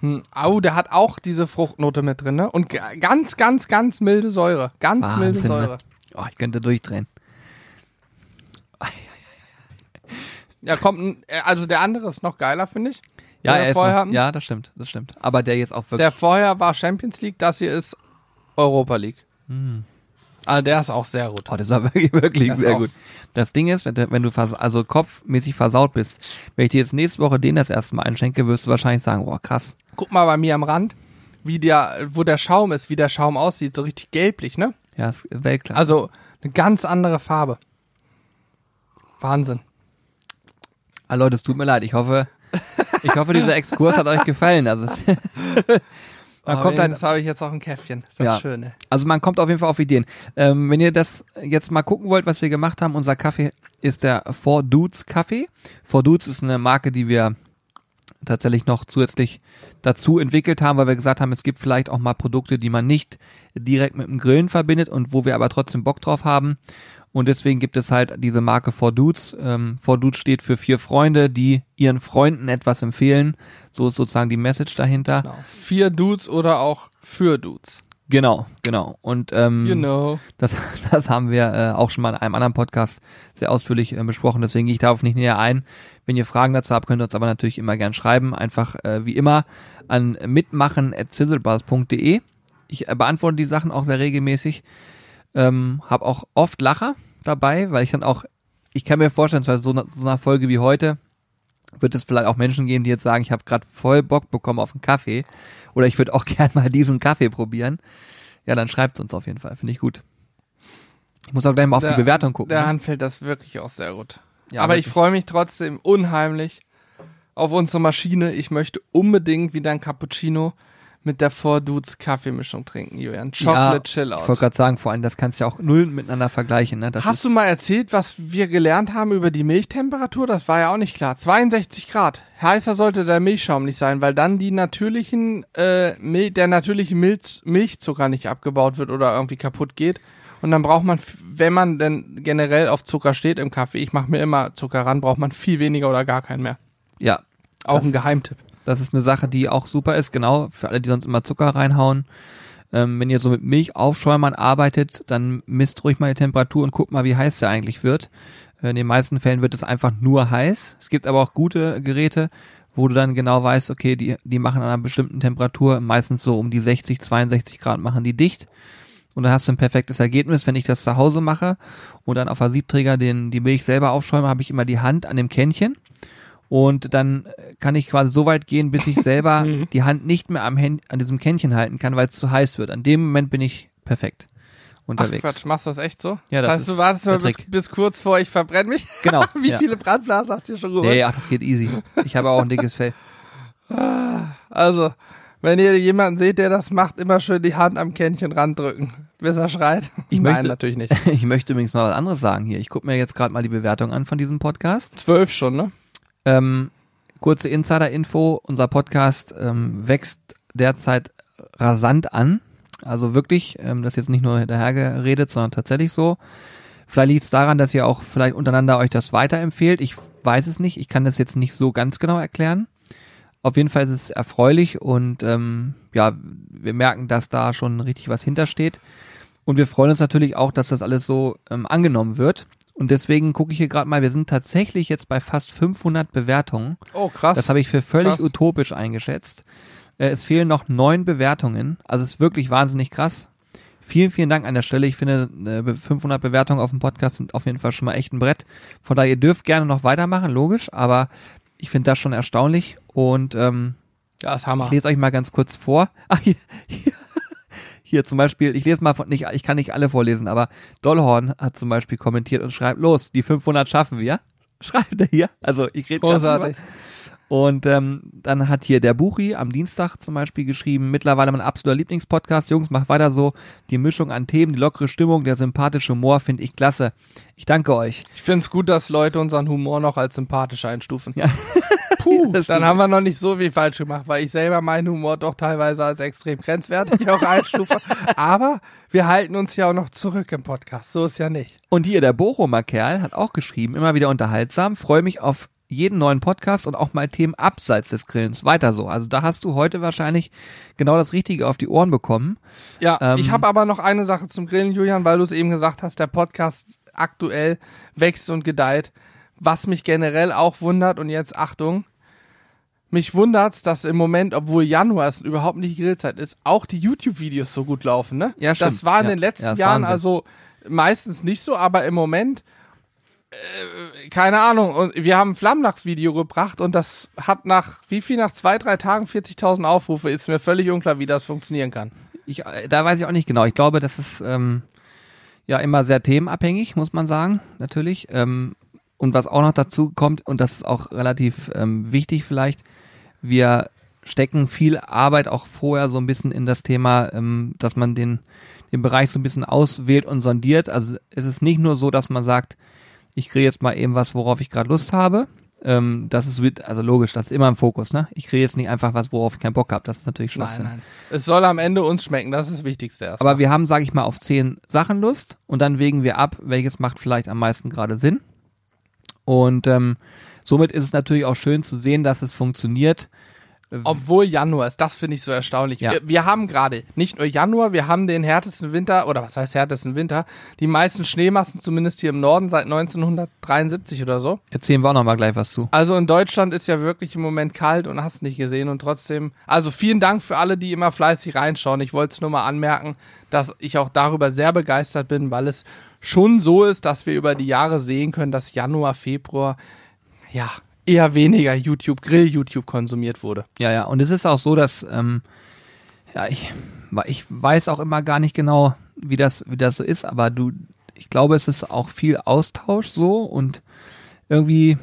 S2: Hm. Au, der hat auch diese Fruchtnote mit drin, ne? Und ganz, ganz, ganz milde Säure. Ganz milde
S1: Wahnsinn,
S2: Säure.
S1: ne? Oh, ich könnte durchdrehen.
S2: Ja, kommt, ein- äh, also der andere ist noch geiler, finde ich.
S1: Ja, er ist
S2: vorher
S1: noch, ja, das stimmt, das stimmt. Aber der jetzt auch wirklich.
S2: Der vorher war Champions League, das hier ist Europa League. Also der ist auch sehr gut.
S1: Oh, das war wirklich, wirklich
S2: Das
S1: sehr gut. Das Ding ist, wenn du, wenn du vers also kopfmäßig versaut bist, wenn ich dir jetzt nächste Woche den das erste Mal einschenke, wirst du wahrscheinlich sagen, oh krass.
S2: Guck mal bei mir am Rand, wie der, wo der Schaum ist, wie der Schaum aussieht, so richtig gelblich, ne?
S1: Ja, ist Weltklasse.
S2: Also eine ganz andere Farbe. Wahnsinn.
S1: Ah, Leute, es tut mir leid. Ich hoffe, ich hoffe, dieser Exkurs hat euch gefallen. Also, man kommt halt,
S2: Das habe ich jetzt auch ein Käffchen. Ist das
S1: Ja.
S2: schön, ey.
S1: also man kommt auf jeden Fall auf Ideen. Ähm, wenn ihr das jetzt mal gucken wollt, was wir gemacht haben, unser Kaffee ist der Four Dudes Kaffee. Four Dudes ist eine Marke, die wir tatsächlich noch zusätzlich dazu entwickelt haben, weil wir gesagt haben, es gibt vielleicht auch mal Produkte, die man nicht direkt mit dem Grillen verbindet und wo wir aber trotzdem Bock drauf haben. Und deswegen gibt es halt diese Marke Four Dudes. Ähm, Four Dudes steht für vier Freunde, die ihren Freunden etwas empfehlen. So ist sozusagen die Message dahinter.
S2: Genau. Vier Dudes oder auch für Dudes.
S1: Genau, genau. Und ähm,
S2: You know.
S1: das, das haben wir äh, auch schon mal in einem anderen Podcast sehr ausführlich äh, besprochen. Deswegen gehe ich darauf nicht näher ein. Wenn ihr Fragen dazu habt, könnt ihr uns aber natürlich immer gern schreiben. Einfach äh, wie immer an mitmachen.zizzlebars.de. Ich äh, beantworte die Sachen auch sehr regelmäßig. Ähm, hab auch oft Lacher dabei, weil ich dann auch, ich kann mir vorstellen, bei so einer, so einer Folge wie heute wird es vielleicht auch Menschen geben, die jetzt sagen, ich habe gerade voll Bock bekommen auf einen Kaffee oder ich würde auch gern mal diesen Kaffee probieren. Ja, dann schreibt uns auf jeden Fall, finde ich gut. Ich muss auch gleich mal auf
S2: Der-
S1: die Bewertung gucken.
S2: Der
S1: ne?
S2: Handfeld das wirklich auch sehr gut.
S1: Ja,
S2: Aber ich
S1: wirklich.
S2: freue mich trotzdem unheimlich auf unsere Maschine. Ich möchte unbedingt wieder ein Cappuccino mit der Four Dudes Kaffeemischung trinken, Julian. Chocolate
S1: ja,
S2: Chill
S1: Ich wollte gerade sagen, vor allem, das kannst du ja auch null miteinander vergleichen. Ne?
S2: Hast du mal erzählt, was wir gelernt haben über die Milchtemperatur? Das war ja auch nicht klar. 62 Grad. Heißer sollte der Milchschaum nicht sein, weil dann die natürlichen, äh, Mil der natürliche Milch Milchzucker nicht abgebaut wird oder irgendwie kaputt geht. Und dann braucht man, wenn man denn generell auf Zucker steht im Kaffee, ich mache mir immer Zucker ran, braucht man viel weniger oder gar keinen mehr.
S1: Ja,
S2: Auch ein Geheimtipp.
S1: Das ist eine Sache, die auch super ist, genau, für alle, die sonst immer Zucker reinhauen. Ähm, wenn ihr so mit Milchaufschäumern arbeitet, dann misst ruhig mal die Temperatur und guckt mal, wie heiß der eigentlich wird. Äh, In den meisten Fällen wird es einfach nur heiß. Es gibt aber auch gute Geräte, wo du dann genau weißt, okay, die, die machen an einer bestimmten Temperatur, meistens so um die 60, 62 Grad machen die dicht. Und dann hast du ein perfektes Ergebnis. Wenn ich das zu Hause mache und dann auf der Siebträger den, die Milch selber aufschäume, habe ich immer die Hand an dem Kännchen. Und dann kann ich quasi so weit gehen, bis ich selber die Hand nicht mehr am Hän an diesem Kännchen halten kann, weil es zu heiß wird. An dem Moment bin ich perfekt
S2: Ach
S1: unterwegs.
S2: Quatsch, machst du das echt so?
S1: Ja, das
S2: heißt,
S1: ist
S2: du wartest mal bis, bis kurz vor ich verbrenne mich?
S1: Genau.
S2: Wie
S1: ja.
S2: viele Brandblasen hast du dir schon geholt?
S1: Nee, ach, das geht easy. Ich habe auch ein dickes Fell.
S2: Also, wenn ihr jemanden seht, der das macht, immer schön die Hand am Kännchen randrücken, bis er schreit.
S1: Ich
S2: Nein,
S1: möchte-
S2: natürlich nicht.
S1: Ich möchte übrigens mal was anderes sagen hier. Ich gucke mir jetzt gerade mal die Bewertung an von diesem Podcast.
S2: Zwölf schon, ne?
S1: Ähm, kurze Insider-Info. Unser Podcast ähm, wächst derzeit rasant an. Also wirklich, ähm, das ist jetzt nicht nur dahergeredet, sondern tatsächlich so. Vielleicht liegt es daran, dass ihr auch vielleicht untereinander euch das weiterempfehlt. Ich weiß es nicht. Ich kann das jetzt nicht so ganz genau erklären. Auf jeden Fall ist es erfreulich und ähm, ja, wir merken, dass da schon richtig was hintersteht. Und wir freuen uns natürlich auch, dass das alles so ähm, angenommen wird. Und deswegen gucke ich hier gerade mal, wir sind tatsächlich jetzt bei fast 500 Bewertungen.
S2: Oh, krass.
S1: Das habe ich für völlig
S2: Krass.
S1: utopisch eingeschätzt. Äh, es fehlen noch neun Bewertungen. Also es ist wirklich wahnsinnig krass. Vielen, vielen Dank an der Stelle. Ich finde, äh, 500 Bewertungen auf dem Podcast sind auf jeden Fall schon mal echt ein Brett. Von daher, ihr dürft gerne noch weitermachen, logisch, aber ich finde das schon erstaunlich. Und ähm,
S2: ja, ist Hammer.
S1: ich lese euch mal ganz kurz vor. Ach, hier, hier, hier zum Beispiel, ich lese mal von, nicht, ich kann nicht alle vorlesen, aber Dollhorn hat zum Beispiel kommentiert und schreibt, los, die 500 schaffen wir. Schreibt er hier. Also ich rede
S2: Großartig.
S1: und ähm, dann hat hier der Buchi am Dienstag zum Beispiel geschrieben, mittlerweile mein absoluter Lieblingspodcast. Jungs, macht weiter so. Die Mischung an Themen, die lockere Stimmung, der sympathische Humor finde ich klasse. Ich danke euch.
S2: Ich finde es gut, dass Leute unseren Humor noch als sympathisch einstufen.
S1: Ja.
S2: Puh, dann haben wir noch nicht so viel falsch gemacht, weil ich selber meinen Humor doch teilweise als extrem grenzwertig auch einstufe. Aber wir halten uns ja auch noch zurück im Podcast. So ist ja nicht.
S1: Und hier der Bochumer Kerl hat auch geschrieben, immer wieder unterhaltsam, freue mich auf jeden neuen Podcast und auch mal Themen abseits des Grillens. Weiter so. Also da hast du heute wahrscheinlich genau das Richtige auf die Ohren bekommen.
S2: Ja,
S1: Ähm,
S2: ich habe aber noch eine Sache zum Grillen, Julian, weil du es eben gesagt hast, der Podcast aktuell wächst und gedeiht. Was mich generell auch wundert, und jetzt Achtung, mich wundert, dass im Moment, obwohl Januar es überhaupt nicht Grillzeit ist, auch die YouTube-Videos so gut laufen, ne?
S1: Ja, stimmt.
S2: Das war in
S1: Ja.
S2: den letzten
S1: Ja,
S2: Jahren
S1: Wahnsinn.
S2: also meistens nicht so, aber im Moment, äh, keine Ahnung, und wir haben ein Flammlachs-Video gebracht und das hat nach, wie viel, nach zwei, drei Tagen 40.000 Aufrufe, ist mir völlig unklar, wie das funktionieren kann.
S1: Ich, äh, da weiß ich auch nicht genau. Ich glaube, das ist ähm, ja immer sehr themenabhängig, muss man sagen, natürlich. Ähm, und was auch noch dazu kommt, und das ist auch relativ ähm, wichtig vielleicht, wir stecken viel Arbeit auch vorher so ein bisschen in das Thema, ähm, dass man den, den Bereich so ein bisschen auswählt und sondiert. Also es ist nicht nur so, dass man sagt, ich kriege jetzt mal eben was, worauf ich gerade Lust habe. Ähm, das ist, also logisch, das ist immer im Fokus, ne? Ich kriege jetzt nicht einfach was, worauf ich keinen Bock habe. Das ist natürlich Schwachsinn.
S2: Nein, nein. Es soll am Ende uns schmecken, das ist das Wichtigste erstmal.
S1: Aber wir haben, sage ich mal, auf zehn Sachen Lust und dann wägen wir ab, welches macht vielleicht am meisten gerade Sinn. Und ähm, somit ist es natürlich auch schön zu sehen, dass es funktioniert.
S2: Obwohl Januar ist, das finde ich so erstaunlich.
S1: Ja.
S2: Wir, wir haben gerade nicht nur Januar, wir haben den härtesten Winter, oder was heißt härtesten Winter, die meisten Schneemassen zumindest hier im Norden seit 1973 oder so.
S1: Erzählen wir auch noch mal gleich was zu.
S2: Also in Deutschland ist ja wirklich im Moment kalt und hast nicht gesehen und trotzdem, also vielen Dank für alle, die immer fleißig reinschauen. Ich wollte es nur mal anmerken, dass ich auch darüber sehr begeistert bin, weil es schon so ist, dass wir über die Jahre sehen können, dass Januar, Februar, ja, eher weniger YouTube, Grill-YouTube konsumiert wurde.
S1: Ja, ja. Und es ist auch so, dass ähm, ja ich, ich weiß auch immer gar nicht genau, wie das, wie das so ist, aber du, ich glaube, es ist auch viel Austausch so und irgendwie,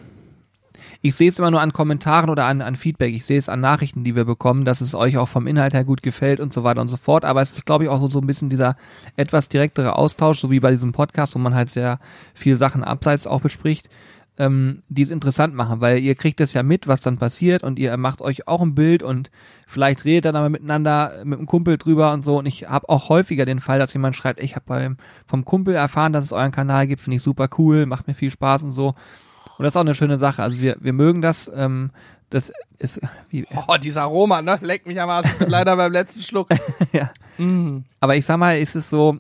S1: ich sehe es immer nur an Kommentaren oder an, an Feedback. Ich sehe es an Nachrichten, die wir bekommen, dass es euch auch vom Inhalt her gut gefällt und so weiter und so fort. Aber es ist, glaube ich, auch so, so ein bisschen dieser etwas direktere Austausch, so wie bei diesem Podcast, wo man halt sehr viel Sachen abseits auch bespricht ähm, die es interessant machen, weil ihr kriegt es ja mit, was dann passiert und ihr macht euch auch ein Bild und vielleicht redet dann mal miteinander mit einem Kumpel drüber und so und ich habe auch häufiger den Fall, dass jemand schreibt, ich habe vom Kumpel erfahren, dass es euren Kanal gibt, finde ich super cool, macht mir viel Spaß und so und das ist auch eine schöne Sache, also wir, wir mögen das, ähm, das ist, wie,
S2: Oh, dieser Aroma, ne? Leck mich am Arsch. Leider beim letzten Schluck.
S1: ja.
S2: Mm.
S1: aber ich sag mal, ist es so,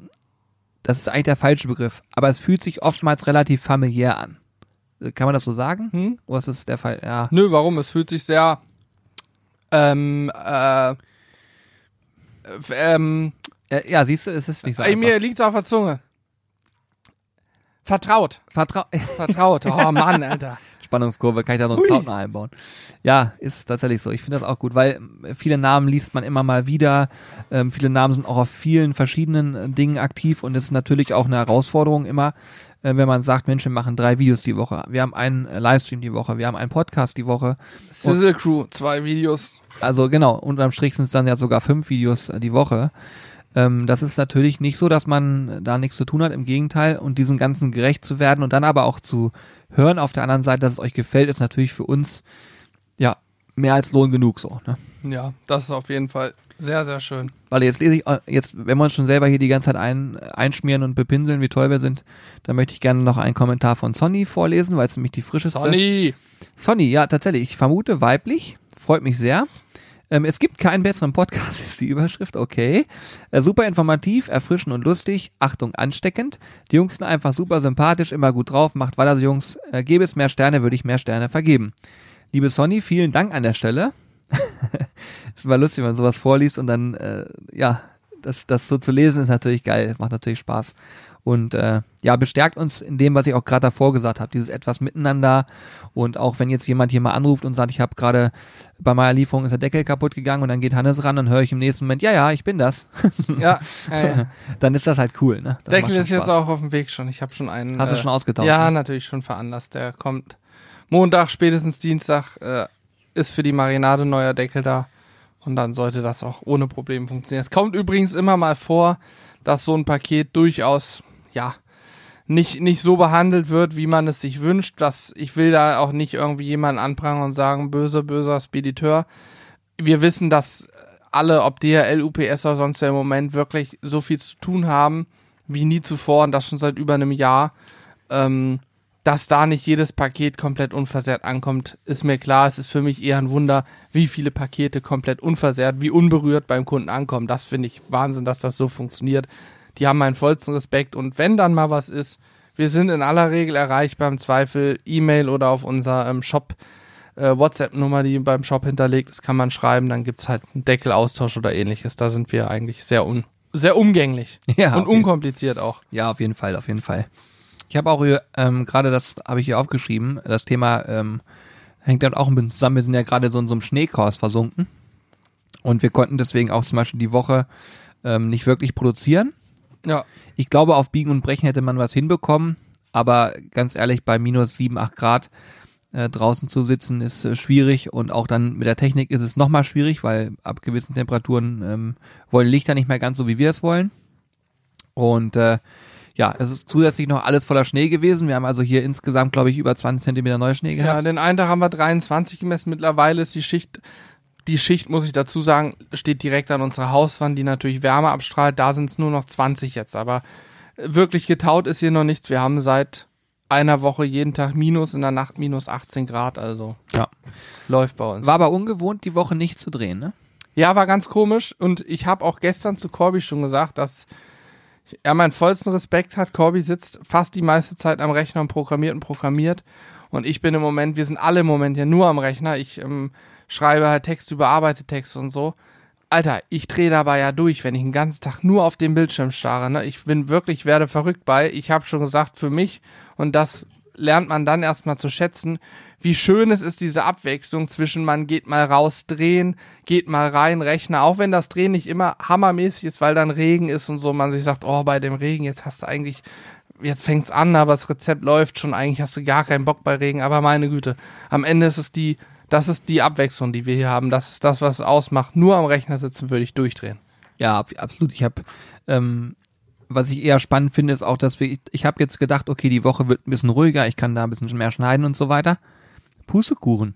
S1: das ist eigentlich der falsche Begriff, aber es fühlt sich oftmals relativ familiär an. Kann man das so sagen?
S2: Hm?
S1: Oder ist das der Fall? Ja.
S2: Nö, warum? Es fühlt sich sehr ähm, äh, f- ähm,
S1: Äh, ja, siehst du, es ist nicht so einfach.
S2: mir liegt's auf der Zunge. Vertraut.
S1: Vertrau
S2: Vertraut. Oh Mann, Alter.
S1: Spannungskurve, kann ich da so einen. Sound noch einbauen. Ja, ist tatsächlich so. Ich finde das auch gut, weil äh, viele Namen liest man immer mal wieder. Ähm, viele Namen sind auch auf vielen verschiedenen äh, Dingen aktiv und es ist natürlich auch eine Herausforderung immer, äh, wenn man sagt, Mensch, wir machen drei Videos die Woche. Wir haben einen äh, Livestream die Woche, wir haben einen Podcast die Woche.
S2: Sizzle Crew, zwei Videos.
S1: Also genau, unterm Strich sind es dann ja sogar fünf Videos äh, die Woche. Ähm, das ist natürlich nicht so, dass man da nichts zu tun hat, im Gegenteil. Und diesem Ganzen gerecht zu werden und dann aber auch zu hören auf der anderen Seite, dass es euch gefällt, ist natürlich für uns ja mehr als Lohn genug so. Ne?
S2: Ja, das ist auf jeden Fall sehr, sehr schön.
S1: Weil jetzt lese ich, äh, jetzt, wenn wir uns schon selber hier die ganze Zeit ein, einschmieren und bepinseln, wie toll wir sind, dann möchte ich gerne noch einen Kommentar von Sonny vorlesen, weil es nämlich die frischeste
S2: Sonny!
S1: Sonny, ja, tatsächlich. Ich vermute weiblich. Freut mich sehr. Ähm, es gibt keinen besseren Podcast, ist die Überschrift, okay. Äh, super informativ, erfrischend und lustig. Achtung, ansteckend. Die Jungs sind einfach super sympathisch, immer gut drauf. Macht weiter, so Jungs. Äh, gäbe es mehr Sterne, würde ich mehr Sterne vergeben. Liebe Sonny, vielen Dank an der Stelle. ist immer lustig, wenn man sowas vorliest und dann, äh, ja, das, das so zu lesen ist natürlich geil. Das macht natürlich Spaß. Und äh, ja, bestärkt uns in dem, was ich auch gerade davor gesagt habe, dieses etwas miteinander. Und auch wenn jetzt jemand hier mal anruft und sagt, ich habe gerade bei meiner Lieferung ist der Deckel kaputt gegangen und dann geht Hannes ran, dann höre ich im nächsten Moment, ja, ja, ich bin das.
S2: Ja, ja, ja.
S1: dann ist das halt cool. Ne? Das
S2: Deckel ist jetzt auch auf dem Weg schon. Ich habe schon einen.
S1: Hast du
S2: äh,
S1: schon ausgetauscht?
S2: Ja,
S1: ne?
S2: natürlich schon veranlasst. Der kommt Montag, spätestens Dienstag äh, ist für die Marinade neuer Deckel da. Und dann sollte das auch ohne Probleme funktionieren. Es kommt übrigens immer mal vor, dass so ein Paket durchaus, ja, nicht, nicht so behandelt wird, wie man es sich wünscht. Das, ich will da auch nicht irgendwie jemanden anprangern und sagen, böse, böser Spediteur. Wir wissen, dass alle, ob DHL, UPS oder sonst wer im Moment wirklich so viel zu tun haben, wie nie zuvor und das schon seit über einem Jahr. Ähm, dass da nicht jedes Paket komplett unversehrt ankommt, ist mir klar. Es ist für mich eher ein Wunder, wie viele Pakete komplett unversehrt, wie unberührt beim Kunden ankommen. Das finde ich Wahnsinn, dass das so funktioniert. Die haben meinen vollsten Respekt und wenn dann mal was ist, wir sind in aller Regel erreichbar im Zweifel E-Mail oder auf unserer ähm, Shop äh, WhatsApp-Nummer, die beim Shop hinterlegt ist, kann man schreiben, dann gibt's halt einen Deckelaustausch oder ähnliches. Da sind wir eigentlich sehr un sehr umgänglich
S1: Ja,
S2: und unkompliziert auch.
S1: Ja, auf jeden Fall, auf jeden Fall. Ich habe auch hier, ähm, gerade das habe ich hier aufgeschrieben, das Thema ähm, hängt dann auch ein bisschen zusammen. Wir sind ja gerade so in so einem Schneekurs versunken und wir konnten deswegen auch zum Beispiel die Woche ähm, nicht wirklich produzieren.
S2: Ja.
S1: Ich glaube, auf Biegen und Brechen hätte man was hinbekommen, aber ganz ehrlich, bei minus 7, 8 Grad äh, draußen zu sitzen ist äh, schwierig und auch dann mit der Technik ist es nochmal schwierig, weil ab gewissen Temperaturen ähm, wollen Lichter nicht mehr ganz so, wie wir es wollen. Und äh, ja, es ist zusätzlich noch alles voller Schnee gewesen. Wir haben also hier insgesamt, glaube ich, über 20 Zentimeter Neuschnee
S2: Ja,
S1: gehabt.
S2: den einen Tag haben wir 23 gemessen. Mittlerweile ist die Schicht, die Schicht, muss ich dazu sagen, steht direkt an unserer Hauswand, die natürlich Wärme abstrahlt. Da sind es nur noch 20 jetzt. Aber wirklich getaut ist hier noch nichts. Wir haben seit einer Woche jeden Tag minus, in der Nacht minus 18 Grad. Also
S1: Ja.
S2: läuft bei uns.
S1: War aber ungewohnt, die Woche nicht zu drehen, ne?
S2: Ja, war ganz komisch. Und ich habe auch gestern zu Corby schon gesagt, dass er meinen vollsten Respekt hat. Corby sitzt fast die meiste Zeit am Rechner und programmiert und programmiert. Und ich bin im Moment, wir sind alle im Moment ja nur am Rechner. Ich ähm, schreibe halt Text, überarbeite Texte und so. Alter, ich drehe dabei ja durch, wenn ich den ganzen Tag nur auf den Bildschirm starre. Ne? Ich bin wirklich, werde verrückt bei. Ich habe schon gesagt, für mich, und das lernt man dann erstmal zu schätzen, wie schön es ist, diese Abwechslung zwischen man geht mal raus, drehen, geht mal rein, Rechner, auch wenn das Drehen nicht immer hammermäßig ist, weil dann Regen ist und so, man sich sagt, oh, bei dem Regen, jetzt hast du eigentlich, jetzt fängt's an, aber das Rezept läuft schon, eigentlich hast du gar keinen Bock bei Regen, aber meine Güte, am Ende ist es die, das ist die Abwechslung, die wir hier haben, das ist das, was es ausmacht, nur am Rechner sitzen würde ich durchdrehen.
S1: Ja, ab- absolut. Ich habe, ähm, was ich eher spannend finde, ist auch, dass wir, ich, ich habe jetzt gedacht, okay, die Woche wird ein bisschen ruhiger, ich kann da ein bisschen mehr schneiden und so weiter. Pustekuchen.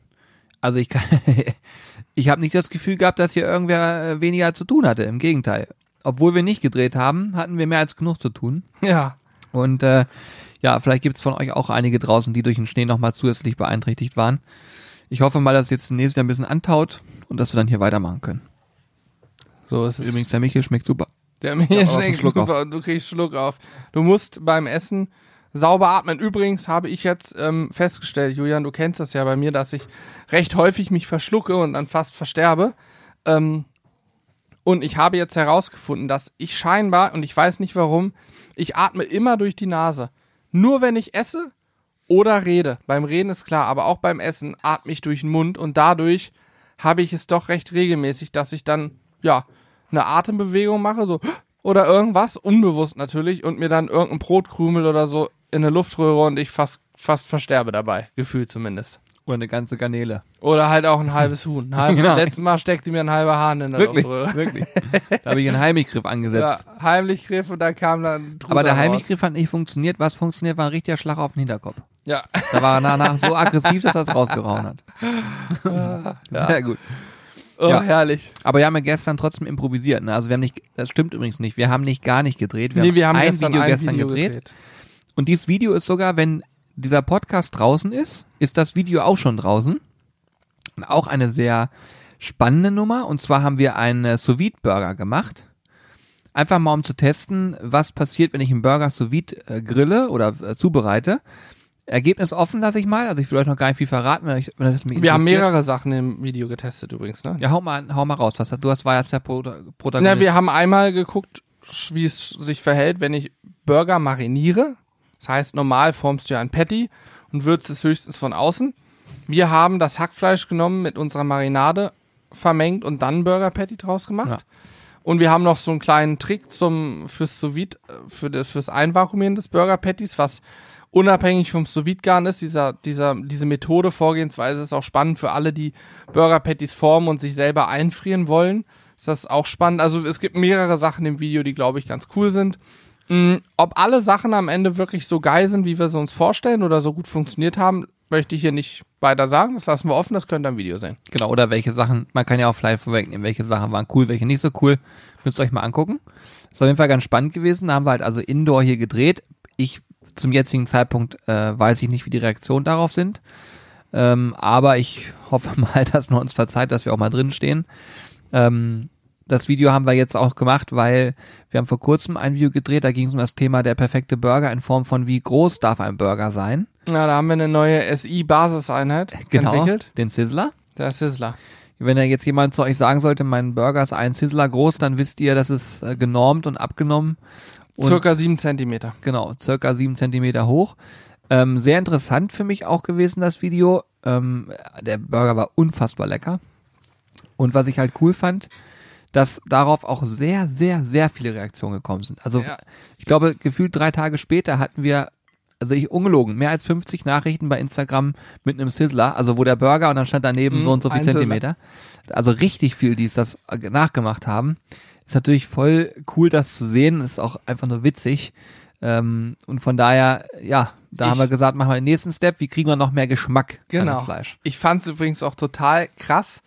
S1: Also ich kann, ich habe nicht das Gefühl gehabt, dass hier irgendwer äh, weniger zu tun hatte. Im Gegenteil. Obwohl wir nicht gedreht haben, hatten wir mehr als genug zu tun.
S2: Ja,
S1: Und äh, ja, vielleicht gibt's von euch auch einige draußen, die durch den Schnee nochmal zusätzlich beeinträchtigt waren. Ich hoffe mal, dass jetzt demnächst wieder ein bisschen antaut und dass wir dann hier weitermachen können.
S2: so ist es.
S1: Übrigens, der Michel schmeckt super.
S2: Der super und du kriegst Schluck auf. Du musst beim Essen sauber atmen. Übrigens habe ich jetzt ähm, festgestellt, Julian, du kennst das ja bei mir, dass ich recht häufig mich verschlucke und dann fast versterbe. Ähm, und ich habe jetzt herausgefunden, dass ich scheinbar, und ich weiß nicht warum, ich atme immer durch die Nase. Nur wenn ich esse oder rede. Beim Reden ist klar, aber auch beim Essen atme ich durch den Mund und dadurch habe ich es doch recht regelmäßig, dass ich dann, ja, eine Atembewegung mache, so oder irgendwas, unbewusst natürlich, und mir dann irgendein Brotkrümel oder so in eine Luftröhre und ich fast, fast versterbe dabei, gefühlt zumindest.
S1: Oder eine ganze Garnele.
S2: Oder halt auch ein halbes Huhn. Ein halbes,
S1: Genau.
S2: Letztes Mal steckte mir ein halber Hahn in der
S1: Wirklich,
S2: Luftröhre.
S1: wirklich. Da habe ich einen Heimlichgriff
S2: Ja,
S1: angesetzt.
S2: heimlich griff und da kam dann ein Truder
S1: Aber der
S2: raus.
S1: Heimlichgriff hat nicht funktioniert. Was funktioniert, war ein richtiger Schlag auf den Hinterkopf.
S2: Ja.
S1: Da war er danach so aggressiv, dass er es rausgehauen hat. Sehr gut.
S2: Oh,
S1: Ja.
S2: herrlich.
S1: Aber wir haben ja gestern trotzdem improvisiert. Ne? Also wir haben nicht, das stimmt übrigens nicht. Wir haben nicht gar nicht gedreht. Wir
S2: nee,
S1: haben,
S2: wir haben
S1: ein
S2: gestern
S1: Video
S2: ein
S1: gestern
S2: Video
S1: gedreht. Und dieses Video ist sogar, wenn dieser Podcast draußen ist, ist das Video auch schon draußen. Und auch eine sehr spannende Nummer. Und zwar haben wir einen sous burger gemacht. Einfach mal um zu testen, was passiert, wenn ich einen Burger sous äh, grille oder äh, zubereite. Ergebnis offen lasse ich mal. Also ich will euch noch gar nicht viel verraten, wenn, ich, wenn das mich
S2: Wir haben mehrere Sachen im Video getestet übrigens, ne?
S1: Ja, hau mal, hau mal raus. Was du hast, war jetzt der Protagonist.
S2: Na, wir haben einmal geguckt, wie es sich verhält, wenn ich Burger mariniere. Das heißt, normal formst du ja ein Patty und würzt es höchstens von außen. Wir haben das Hackfleisch genommen, mit unserer Marinade vermengt und dann Burger Patty draus gemacht. Ja. Und wir haben noch so einen kleinen Trick zum fürs sous äh, für das fürs Einvakuumieren des Burger Patties, was unabhängig vom sous garn ist. Dieser dieser diese Methode Vorgehensweise ist auch spannend für alle, die Burger Patties formen und sich selber einfrieren wollen. Ist das auch spannend? Also es gibt mehrere Sachen im Video, die glaube ich ganz cool sind. Mhm, ob alle Sachen am Ende wirklich so geil sind, wie wir sie uns vorstellen oder so gut funktioniert haben, möchte ich hier nicht weiter sagen. Das lassen wir offen, das könnt ihr im Video sehen.
S1: Genau, oder welche Sachen, man kann ja auch vielleicht vorwegnehmen, welche Sachen waren cool, welche nicht so cool. Müsst ihr euch mal angucken. Ist auf jeden Fall ganz spannend gewesen. Da haben wir halt also Indoor hier gedreht. Ich zum jetzigen Zeitpunkt äh, weiß ich nicht, wie die Reaktionen darauf sind. Ähm, aber ich hoffe mal, dass man uns verzeiht, dass wir auch mal drin stehen. Ähm, das Video haben wir jetzt auch gemacht, weil wir haben vor kurzem ein Video gedreht, da ging es um das Thema der perfekte Burger in Form von wie groß darf ein Burger sein.
S2: Na, da haben wir eine neue SI-Basiseinheit
S1: genau,
S2: entwickelt.
S1: Den Sizzler.
S2: Der Sizzler.
S1: Wenn da jetzt jemand zu euch sagen sollte, mein Burger ist ein Sizzler groß, dann wisst ihr, das ist äh, genormt und abgenommen.
S2: Und circa sieben Zentimeter.
S1: Genau, circa sieben Zentimeter hoch. Ähm, sehr interessant für mich auch gewesen, das Video. Ähm, der Burger war unfassbar lecker. Und was ich halt cool fand, dass darauf auch sehr, sehr, sehr viele Reaktionen gekommen sind. Also ja. ich glaube, gefühlt drei Tage später hatten wir, also ich ungelogen, mehr als 50 Nachrichten bei Instagram mit einem Sizzler, also wo der Burger und dann stand daneben mm, so und so viel Zentimeter. Sizzler. Also richtig viel, die es das nachgemacht haben. Ist natürlich voll cool, das zu sehen, ist auch einfach nur witzig. Ähm, und von daher, ja, da ich, haben wir gesagt, machen wir den nächsten Step, wie kriegen wir noch mehr Geschmack
S2: genau. an das Fleisch. Ich fand es übrigens auch total krass,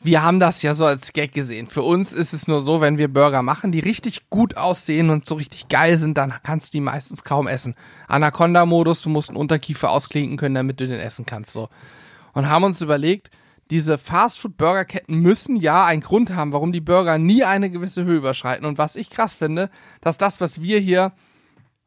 S2: wir haben das ja so als Gag gesehen. Für uns ist es nur so, wenn wir Burger machen, die richtig gut aussehen und so richtig geil sind, dann kannst du die meistens kaum essen. Anaconda-Modus, du musst einen Unterkiefer ausklinken können, damit du den essen kannst, so. Und haben uns überlegt, diese Fastfood-Burgerketten müssen ja einen Grund haben, warum die Burger nie eine gewisse Höhe überschreiten. Und was ich krass finde, dass das, was wir hier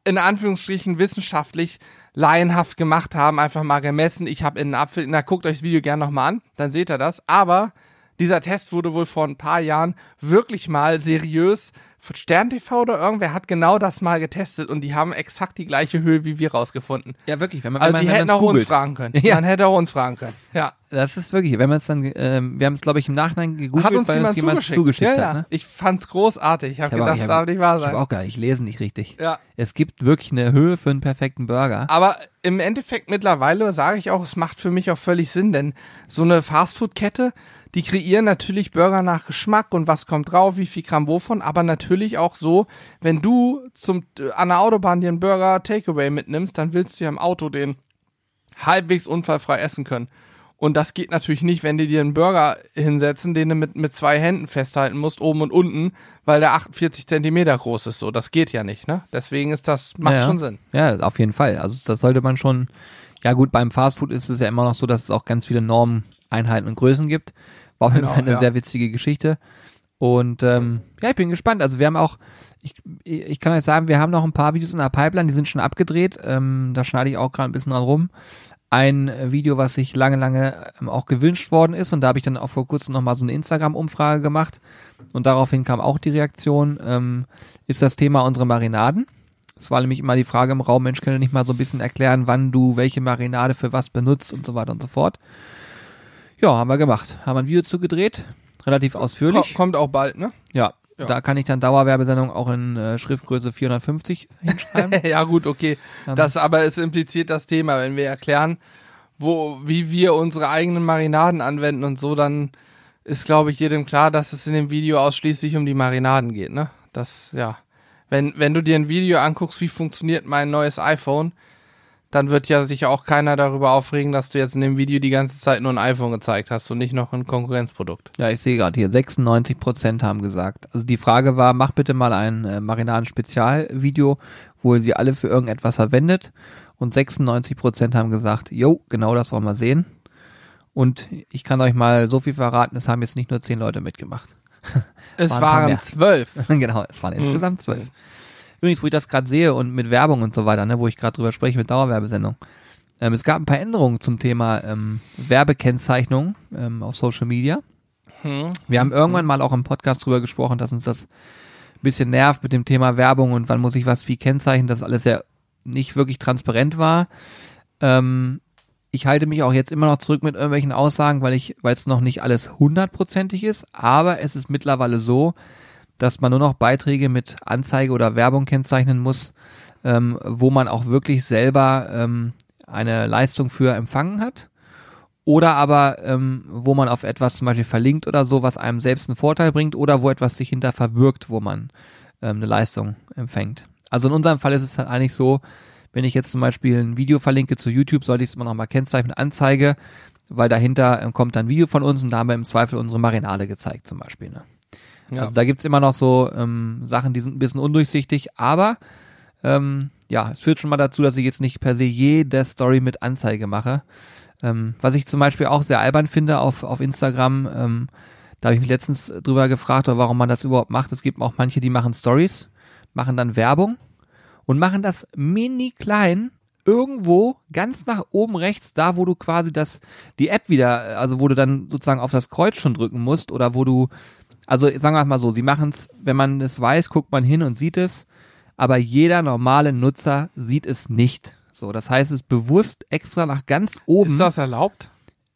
S2: in Anführungsstrichen wissenschaftlich laienhaft gemacht haben, einfach mal gemessen. Ich habe in einen Apfel, na guckt euch das Video gerne nochmal an, dann seht ihr das. Aber dieser Test wurde wohl vor ein paar Jahren wirklich mal seriös Stern TV oder irgendwer hat genau das mal getestet und die haben exakt die gleiche Höhe wie wir rausgefunden.
S1: Ja, wirklich.
S2: Wenn man, also wenn die man, hätten auch googelt. uns fragen können. Ja. Man hätte auch uns fragen können. Ja.
S1: Das ist wirklich, wenn man es dann, ähm, wir haben es glaube ich im Nachhinein gegoogelt,
S2: hat uns weil uns jemand zugeschickt, zugeschickt
S1: ja,
S2: hat. Ne? Ich fand's großartig. Ich habe gedacht, das darf nicht wahr sein.
S1: Ich habe auch nicht, ich lese nicht richtig.
S2: Ja.
S1: Es gibt wirklich eine Höhe für einen perfekten Burger.
S2: Aber im Endeffekt mittlerweile sage ich auch, es macht für mich auch völlig Sinn, denn so eine Fastfood-Kette, die kreieren natürlich Burger nach Geschmack und was kommt drauf, wie viel Gramm wovon, aber natürlich auch so, wenn du zum, äh, an der Autobahn dir einen Burger Takeaway mitnimmst, dann willst du ja im Auto den halbwegs unfallfrei essen können. Und das geht natürlich nicht, wenn die dir einen Burger hinsetzen, den du mit, mit zwei Händen festhalten musst, oben und unten, weil der 48 Zentimeter groß ist. So, das geht ja nicht, ne? Deswegen ist das, macht
S1: ja,
S2: schon Sinn.
S1: Ja, auf jeden Fall. Also das sollte man schon, ja gut, beim Fastfood ist es ja immer noch so, dass es auch ganz viele Normen, Einheiten und Größen gibt. War auf jeden genau, Fall eine ja. sehr witzige Geschichte. Und ähm, ja, ich bin gespannt. Also wir haben auch, ich, ich kann euch sagen, wir haben noch ein paar Videos in der Pipeline, die sind schon abgedreht. Ähm, da schneide ich auch gerade ein bisschen dran rum. Ein Video, was sich lange, lange ähm, auch gewünscht worden ist. Und da habe ich dann auch vor kurzem nochmal so eine Instagram-Umfrage gemacht. Und daraufhin kam auch die Reaktion, ähm, ist das Thema unsere Marinaden. Es war nämlich immer die Frage im Raum, Mensch, könnte nicht mal so ein bisschen erklären, wann du welche Marinade für was benutzt und so weiter und so fort. Ja, haben wir gemacht. Haben ein Video zugedreht, relativ ausführlich.
S2: Kommt auch bald, ne?
S1: Ja, ja. Da kann ich dann Dauerwerbesendung auch in äh, Schriftgröße 450 hinschreiben.
S2: ja, gut, okay. Ähm. Das aber es impliziert das Thema, wenn wir erklären, wo, wie wir unsere eigenen Marinaden anwenden und so, dann ist, glaube ich, jedem klar, dass es in dem Video ausschließlich um die Marinaden geht, ne? Das, ja. Wenn, wenn du dir ein Video anguckst, wie funktioniert mein neues iPhone, dann wird ja sich auch keiner darüber aufregen, dass du jetzt in dem Video die ganze Zeit nur ein iPhone gezeigt hast und nicht noch ein Konkurrenzprodukt.
S1: Ja, ich sehe gerade hier, 96 Prozent haben gesagt. Also die Frage war, mach bitte mal ein äh, Marinaden-Spezialvideo, wo ihr sie alle für irgendetwas verwendet. Und 96 Prozent haben gesagt, jo, genau das wollen wir sehen. Und ich kann euch mal so viel verraten, es haben jetzt nicht nur zehn Leute mitgemacht.
S2: Es
S1: Waren
S2: waren zwölf.
S1: genau, es waren insgesamt zwölf. Übrigens, wo ich das gerade sehe und mit Werbung und so weiter, ne, wo ich gerade drüber spreche mit Dauerwerbesendung. Ähm, es gab ein paar Änderungen zum Thema ähm, Werbekennzeichnung ähm, auf Social Media.
S2: Hm.
S1: Wir haben irgendwann mal auch im Podcast drüber gesprochen, dass uns das ein bisschen nervt mit dem Thema Werbung und wann muss ich was wie kennzeichnen, dass alles ja nicht wirklich transparent war. Ähm, ich halte mich auch jetzt immer noch zurück mit irgendwelchen Aussagen, weil ich, weil es noch nicht alles hundertprozentig ist, aber es ist mittlerweile so, dass man nur noch Beiträge mit Anzeige oder Werbung kennzeichnen muss, ähm, wo man auch wirklich selber ähm, eine Leistung für empfangen hat. Oder aber, ähm, wo man auf etwas zum Beispiel verlinkt oder so, was einem selbst einen Vorteil bringt, oder wo etwas sich hinter verbirgt, wo man ähm, eine Leistung empfängt. Also in unserem Fall ist es halt eigentlich so, wenn ich jetzt zum Beispiel ein Video verlinke zu YouTube, sollte ich es immer noch mal kennzeichnen Anzeige, weil dahinter ähm, kommt dann ein Video von uns und da haben wir im Zweifel unsere Marinade gezeigt zum Beispiel. Ne?
S2: Ja.
S1: Also da gibt's immer noch so ähm, Sachen, die sind ein bisschen undurchsichtig, aber ähm, ja, es führt schon mal dazu, dass ich jetzt nicht per se jede Story mit Anzeige mache. Ähm, was ich zum Beispiel auch sehr albern finde auf, auf Instagram, ähm, da habe ich mich letztens drüber gefragt, warum man das überhaupt macht. Es gibt auch manche, die machen Stories, machen dann Werbung und machen das mini klein irgendwo ganz nach oben rechts, da wo du quasi das, die App wieder, also wo du dann sozusagen auf das Kreuz schon drücken musst oder wo du, also sagen wir mal so, sie machen es, wenn man es weiß, guckt man hin und sieht es, aber jeder normale Nutzer sieht es nicht. So, das heißt, es ist bewusst extra nach ganz oben.
S2: Ist das erlaubt?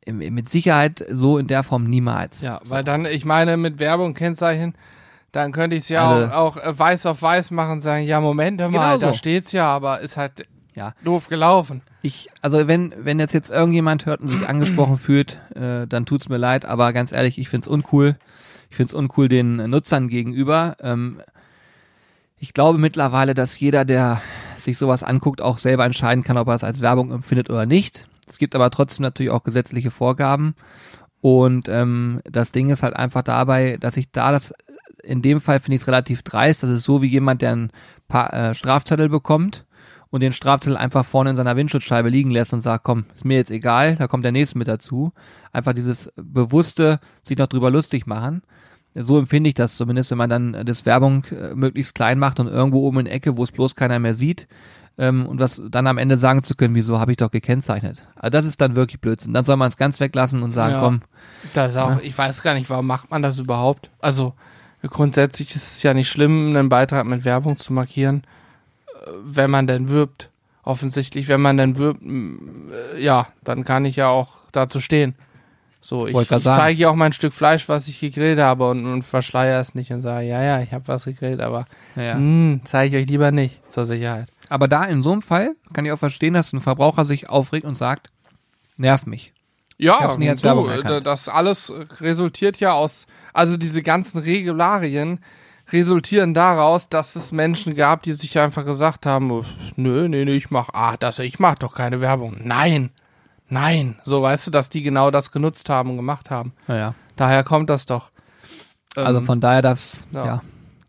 S1: Mit Sicherheit so in der Form niemals.
S2: Ja,
S1: so.
S2: weil dann, ich meine, mit Werbung kennzeichnen, dann könnte ich es ja
S1: Also-
S2: auch, auch äh, weiß auf weiß machen und sagen, ja, Moment mal,
S1: Genau
S2: da
S1: so.
S2: steht's ja, aber ist halt
S1: ja.
S2: doof gelaufen.
S1: Ich, also wenn, wenn jetzt jetzt irgendjemand hört und sich angesprochen fühlt, äh, dann tut's mir leid, aber ganz ehrlich, ich find's uncool. Ich find's uncool den Nutzern gegenüber. Ähm, ich glaube mittlerweile, dass jeder, der sich sowas anguckt, auch selber entscheiden kann, ob er es als Werbung empfindet oder nicht. Es gibt aber trotzdem natürlich auch gesetzliche Vorgaben. Und ähm, das Ding ist halt einfach dabei, dass ich da das, in dem Fall finde ich es relativ dreist. Das ist so wie jemand, der einen paar, äh, Strafzettel bekommt und den Strafzettel einfach vorne in seiner Windschutzscheibe liegen lässt und sagt, komm, ist mir jetzt egal, da kommt der nächste mit dazu. Einfach dieses bewusste sich noch drüber lustig machen. So empfinde ich das zumindest, wenn man dann äh, das Werbung äh, möglichst klein macht und irgendwo oben in der Ecke, wo es bloß keiner mehr sieht, ähm, und was dann am Ende sagen zu können, wieso habe ich doch gekennzeichnet. Also das ist dann wirklich Blödsinn. Dann soll man es ganz weglassen und sagen,
S2: Ja.
S1: komm,
S2: Das ist auch,
S1: Ja.
S2: ich weiß gar nicht, warum macht man das überhaupt? Also, grundsätzlich ist es ja nicht schlimm, einen Beitrag mit Werbung zu markieren, äh, wenn man denn wirbt. Offensichtlich, wenn man denn wirbt, ja, dann kann ich ja auch dazu stehen. So, ich, ich zeige ja auch mein Stück Fleisch, was ich gegrillt habe und, und verschleier es nicht und sage, ja, ja, ich habe was gegrillt, aber
S1: ja.
S2: hm, zeige ich euch lieber nicht, zur Sicherheit.
S1: Aber da in so einem Fall kann ich auch verstehen, dass ein Verbraucher sich aufregt und sagt, nervt mich. Ich
S2: Ja, du, äh, das alles resultiert ja aus, also diese ganzen Regularien resultieren daraus, dass es Menschen gab, die sich einfach gesagt haben, nö, nee, nee, ich mach, ah, das, ich mach doch keine Werbung. Nein, nein. So, weißt du, dass die genau das genutzt haben und gemacht haben.
S1: Naja.
S2: Daher kommt das doch.
S1: Also
S2: Ähm,
S1: von daher darf's,
S2: ja.
S1: ja.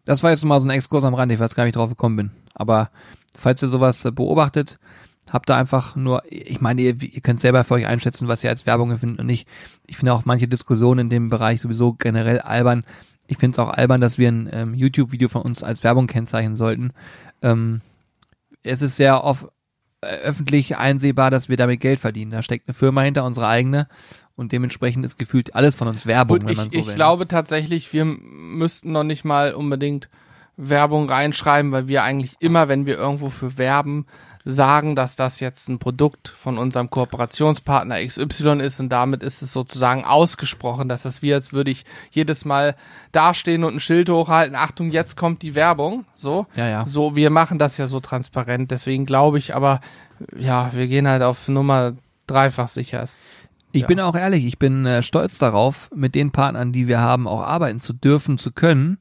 S1: Das war jetzt mal so ein Exkurs am Rand, ich weiß gar nicht, wie ich drauf gekommen bin. Aber falls ihr sowas äh, beobachtet, habt ihr einfach nur, ich meine, ihr, ihr könnt selber für euch einschätzen, was ihr als Werbung empfindet und nicht. Ich finde auch manche Diskussionen in dem Bereich sowieso generell albern. Ich finde es auch albern, dass wir ein ähm, YouTube-Video von uns als Werbung kennzeichnen sollten. Ähm, es ist sehr oft öffentlich einsehbar, dass wir damit Geld verdienen. Da steckt eine Firma hinter, unsere eigene. Und dementsprechend ist gefühlt alles von uns Werbung,
S2: Gut,
S1: wenn
S2: ich,
S1: man so
S2: ich
S1: will.
S2: glaube tatsächlich, wir müssten noch nicht mal unbedingt Werbung reinschreiben, weil wir eigentlich immer, wenn wir irgendwo für werben, sagen, dass das jetzt ein Produkt von unserem Kooperationspartner XY ist und damit ist es sozusagen ausgesprochen, dass das wie als würde ich jedes Mal dastehen und ein Schild hochhalten, Achtung, jetzt kommt die Werbung, so.
S1: Ja, ja.
S2: So, wir machen das ja so transparent, deswegen glaube ich, aber ja, wir gehen halt auf Nummer dreifach sicher.
S1: Ich
S2: Ja.
S1: bin auch ehrlich, ich bin äh, stolz darauf, mit den Partnern, die wir haben, auch arbeiten zu dürfen, zu können.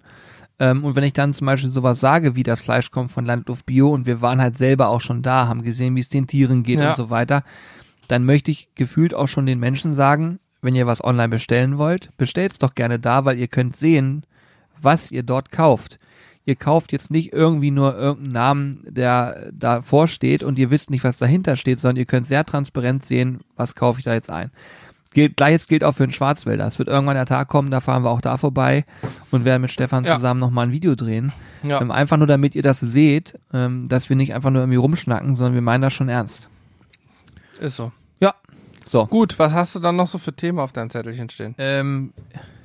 S1: Ähm, und wenn ich dann zum Beispiel sowas sage, wie das Fleisch kommt von Landluft Bio und wir waren halt selber auch schon da, haben gesehen, wie es den Tieren geht
S2: Ja.
S1: und so weiter, dann möchte ich gefühlt auch schon den Menschen sagen, wenn ihr was online bestellen wollt, bestellt's doch gerne da, weil ihr könnt sehen, was ihr dort kauft. Ihr kauft jetzt nicht irgendwie nur irgendeinen Namen, der davor steht und ihr wisst nicht, was dahinter steht, sondern ihr könnt sehr transparent sehen, was kaufe ich da jetzt ein. Gilt, gleiches gilt auch für den Schwarzwälder. Es wird irgendwann der Tag kommen, da fahren wir auch da vorbei und werden mit Stefan
S2: Ja.
S1: zusammen nochmal ein Video drehen.
S2: Ja.
S1: Ähm, einfach nur, damit ihr das seht, ähm, dass wir nicht einfach nur irgendwie rumschnacken, sondern wir meinen das schon ernst.
S2: Ist so.
S1: Ja. So.
S2: Gut, was hast du dann noch so für Themen auf deinem Zettelchen stehen?
S1: Ähm,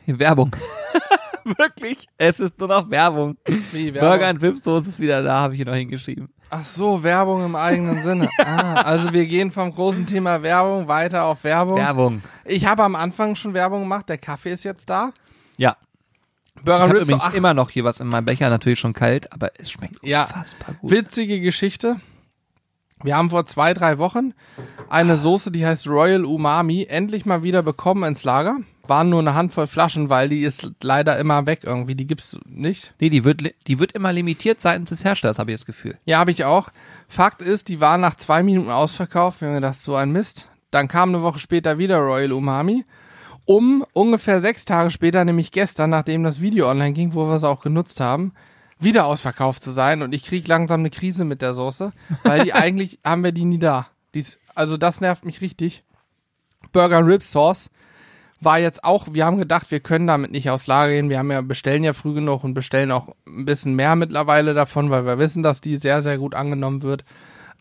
S1: Werbung. Wirklich? Es ist nur noch Werbung.
S2: Wie,
S1: Burger and Wipsoße ist wieder da, habe ich hier noch hingeschrieben.
S2: Ach so, Werbung im eigenen Sinne. Ah, also wir gehen vom großen Thema Werbung weiter auf Werbung.
S1: Werbung.
S2: Ich habe am Anfang schon Werbung gemacht, der Kaffee ist jetzt da.
S1: Ja.
S2: Burger
S1: Ich habe übrigens
S2: ach,
S1: immer noch hier was in meinem Becher, natürlich schon kalt, aber es schmeckt
S2: Ja.
S1: unfassbar gut.
S2: witzige Geschichte. Wir haben vor zwei, drei Wochen eine Soße, die heißt Royal Umami, endlich mal wieder bekommen ins Lager. Waren nur eine Handvoll Flaschen, weil die ist leider immer weg irgendwie. Die gibt's nicht.
S1: Nee, die wird, die wird immer limitiert seitens des Herstellers, habe ich das Gefühl.
S2: Ja, habe ich auch. Fakt ist, die waren nach zwei Minuten ausverkauft. Wir haben gedacht, so ein Mist. Dann kam eine Woche später wieder Royal Umami. Um ungefähr sechs Tage später, nämlich gestern, nachdem das Video online ging, wo wir es auch genutzt haben, wieder ausverkauft zu sein. Und ich krieg langsam eine Krise mit der Soße, weil die eigentlich haben wir die nie da. Die ist, also das nervt mich richtig. Burger Rib Sauce war jetzt auch, wir haben gedacht, wir können damit nicht aufs Lager gehen. Wir haben ja, bestellen ja früh genug und bestellen auch ein bisschen mehr mittlerweile davon, weil wir wissen, dass die sehr, sehr gut angenommen wird.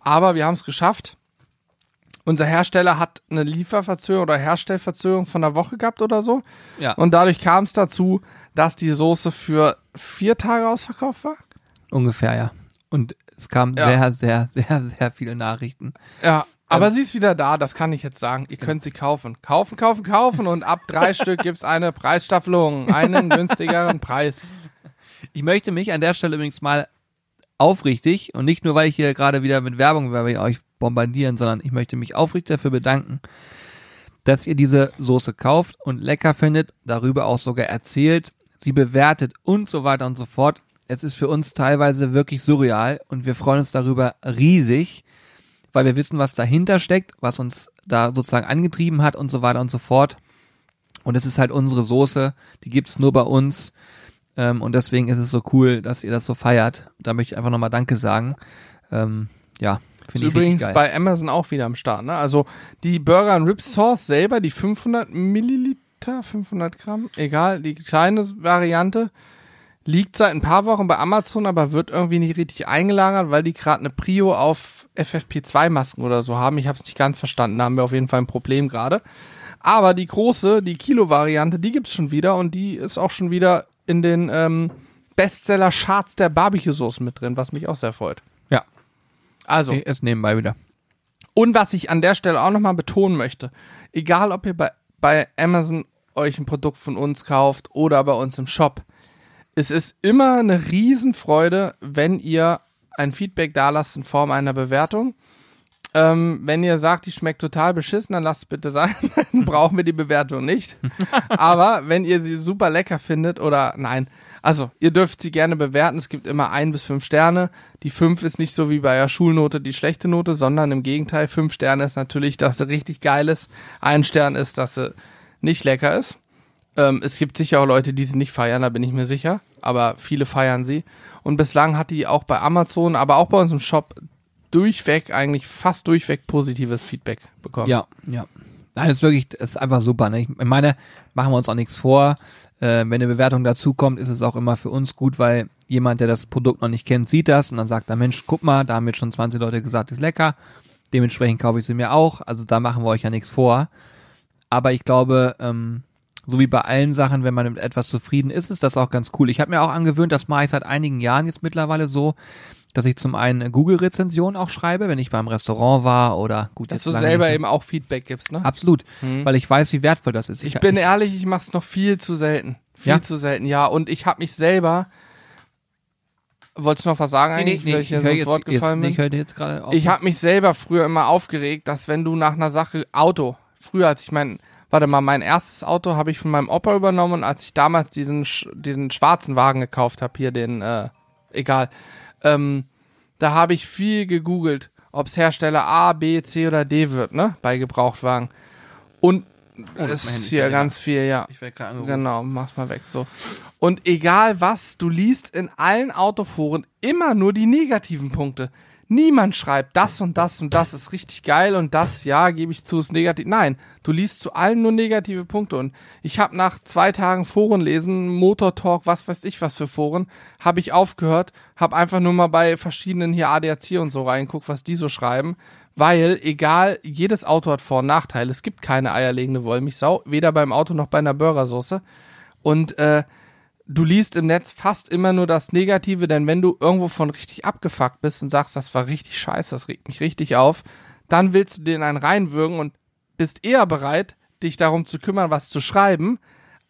S2: Aber wir haben es geschafft. Unser Hersteller hat eine Lieferverzögerung oder Herstellverzögerung von einer Woche gehabt oder so.
S1: Ja.
S2: Und dadurch kam es dazu, dass die Soße für vier Tage ausverkauft war.
S1: Ungefähr, ja. Und es kamen
S2: Ja.
S1: sehr, sehr, sehr, sehr viele Nachrichten.
S2: Ja, aber sie ist wieder da, das kann ich jetzt sagen. Ihr könnt sie kaufen. Kaufen, kaufen, kaufen und ab drei Stück gibt's eine Preisstaffelung, einen günstigeren Preis.
S1: Ich möchte mich an der Stelle übrigens mal aufrichtig und nicht nur, weil ich hier gerade wieder mit Werbung, weil wir euch bombardieren, sondern ich möchte mich aufrichtig dafür bedanken, dass ihr diese Soße kauft und lecker findet, darüber auch sogar erzählt, sie bewertet und so weiter und so fort. Es ist für uns teilweise wirklich surreal und wir freuen uns darüber riesig, weil wir wissen, was dahinter steckt, was uns da sozusagen angetrieben hat und so weiter und so fort. Und es ist halt unsere Soße, die gibt's nur bei uns. Ähm, und deswegen ist es so cool, dass ihr das so feiert. Da möchte ich einfach nochmal Danke sagen. Ähm, ja, finde ich
S2: übrigens bei Amazon auch wieder am Start. Ne? Also die Burger and Rib Sauce selber, die 500 Milliliter, 500 Gramm, egal, die kleine Variante, liegt seit ein paar Wochen bei Amazon, aber wird irgendwie nicht richtig eingelagert, weil die gerade eine Prio auf FFP2-Masken oder so haben. Ich habe es nicht ganz verstanden, da haben wir auf jeden Fall ein Problem gerade. Aber die große, die Kilo-Variante, die gibt's schon wieder und die ist auch schon wieder in den ähm, Bestseller-Charts der Barbecue-Soßen mit drin, was mich auch sehr freut.
S1: ja,
S2: Also,
S1: ich esse nebenbei wieder.
S2: und was ich an der Stelle auch nochmal betonen möchte, egal ob ihr bei, bei Amazon euch ein Produkt von uns kauft oder bei uns im Shop, es ist immer eine Riesenfreude, wenn ihr ein Feedback da lasst in Form einer Bewertung. Ähm, wenn ihr sagt, die schmeckt total beschissen, dann lasst es bitte sein. Dann brauchen wir die Bewertung nicht. Aber wenn ihr sie super lecker findet oder nein, also ihr dürft sie gerne bewerten. Es gibt immer ein bis fünf Sterne. Die fünf ist nicht so wie bei der Schulnote die schlechte Note, sondern im Gegenteil, fünf Sterne ist natürlich, dass sie richtig geil ist. Ein Stern ist, dass sie nicht lecker ist. Ähm, es gibt sicher auch Leute, die sie nicht feiern, da bin ich mir sicher. Aber viele feiern sie. Und bislang hat die auch bei Amazon, aber auch bei uns im Shop durchweg, eigentlich fast durchweg positives Feedback bekommen.
S1: Ja, ja. Nein, das ist wirklich, das ist einfach super. Ne? Ich meine, machen wir uns auch nichts vor. Äh, wenn eine Bewertung dazu kommt, ist es auch immer für uns gut, weil jemand, der das Produkt noch nicht kennt, sieht das und dann sagt er, Mensch, guck mal, da haben jetzt schon 20 Leute gesagt, ist lecker. Dementsprechend kaufe ich sie mir auch. Also da machen wir euch ja nichts vor. Aber ich glaube, ähm, so wie bei allen Sachen, wenn man mit etwas zufrieden ist, ist das auch ganz cool. Ich habe mir auch angewöhnt, das mache ich seit einigen Jahren jetzt mittlerweile so, dass ich zum einen Google-Rezensionen auch schreibe, wenn ich beim Restaurant war oder gut,
S2: Dass
S1: jetzt
S2: du selber eben auch Feedback gibst, ne?
S1: Absolut,
S2: Hm.
S1: weil ich weiß, wie wertvoll das ist.
S2: Ich bin ehrlich, ich mach's noch viel zu selten. Viel
S1: Ja?
S2: zu selten, ja. Und ich habe mich selber. Wolltest du noch was sagen
S1: nee, nee,
S2: eigentlich,
S1: nee,
S2: weil
S1: ich
S2: ich ins
S1: jetzt,
S2: Wort
S1: jetzt,
S2: gefallen
S1: nee,
S2: bin?
S1: ich jetzt gerade.
S2: Ich habe mich selber früher immer aufgeregt, dass wenn du nach einer Sache Auto, früher als ich mein, warte mal, mein erstes Auto habe ich von meinem Opa übernommen und als ich damals diesen diesen schwarzen Wagen gekauft habe, hier den, äh, egal, ähm, da habe ich viel gegoogelt, ob's Hersteller A, B, C oder D wird, ne, bei Gebrauchtwagen. Und es
S1: ist
S2: hier
S1: ja.
S2: ganz viel, ja.
S1: ich werde gerade angerufen.
S2: Genau, mach's mal weg so. Und egal was, du liest in allen Autoforen immer nur die negativen Punkte. Niemand schreibt, das und das und das ist richtig geil und das, ja, gebe ich zu, ist negativ. Nein, du liest zu allen nur negative Punkte. Und ich habe nach zwei Tagen Foren lesen, Motor Talk, was weiß ich was für Foren, habe ich aufgehört, habe einfach nur mal bei verschiedenen hier ADAC und so reinguckt, was die so schreiben. Weil, egal, jedes Auto hat Vor- und Nachteile. Es gibt keine eierlegende Wollmilchsau, weder beim Auto noch bei einer Burgersoße. Und äh, du liest im Netz fast immer nur das Negative, denn wenn du irgendwo von richtig abgefuckt bist und sagst, das war richtig scheiße, das regt mich richtig auf, dann willst du den einen reinwürgen und bist eher bereit, dich darum zu kümmern, was zu schreiben,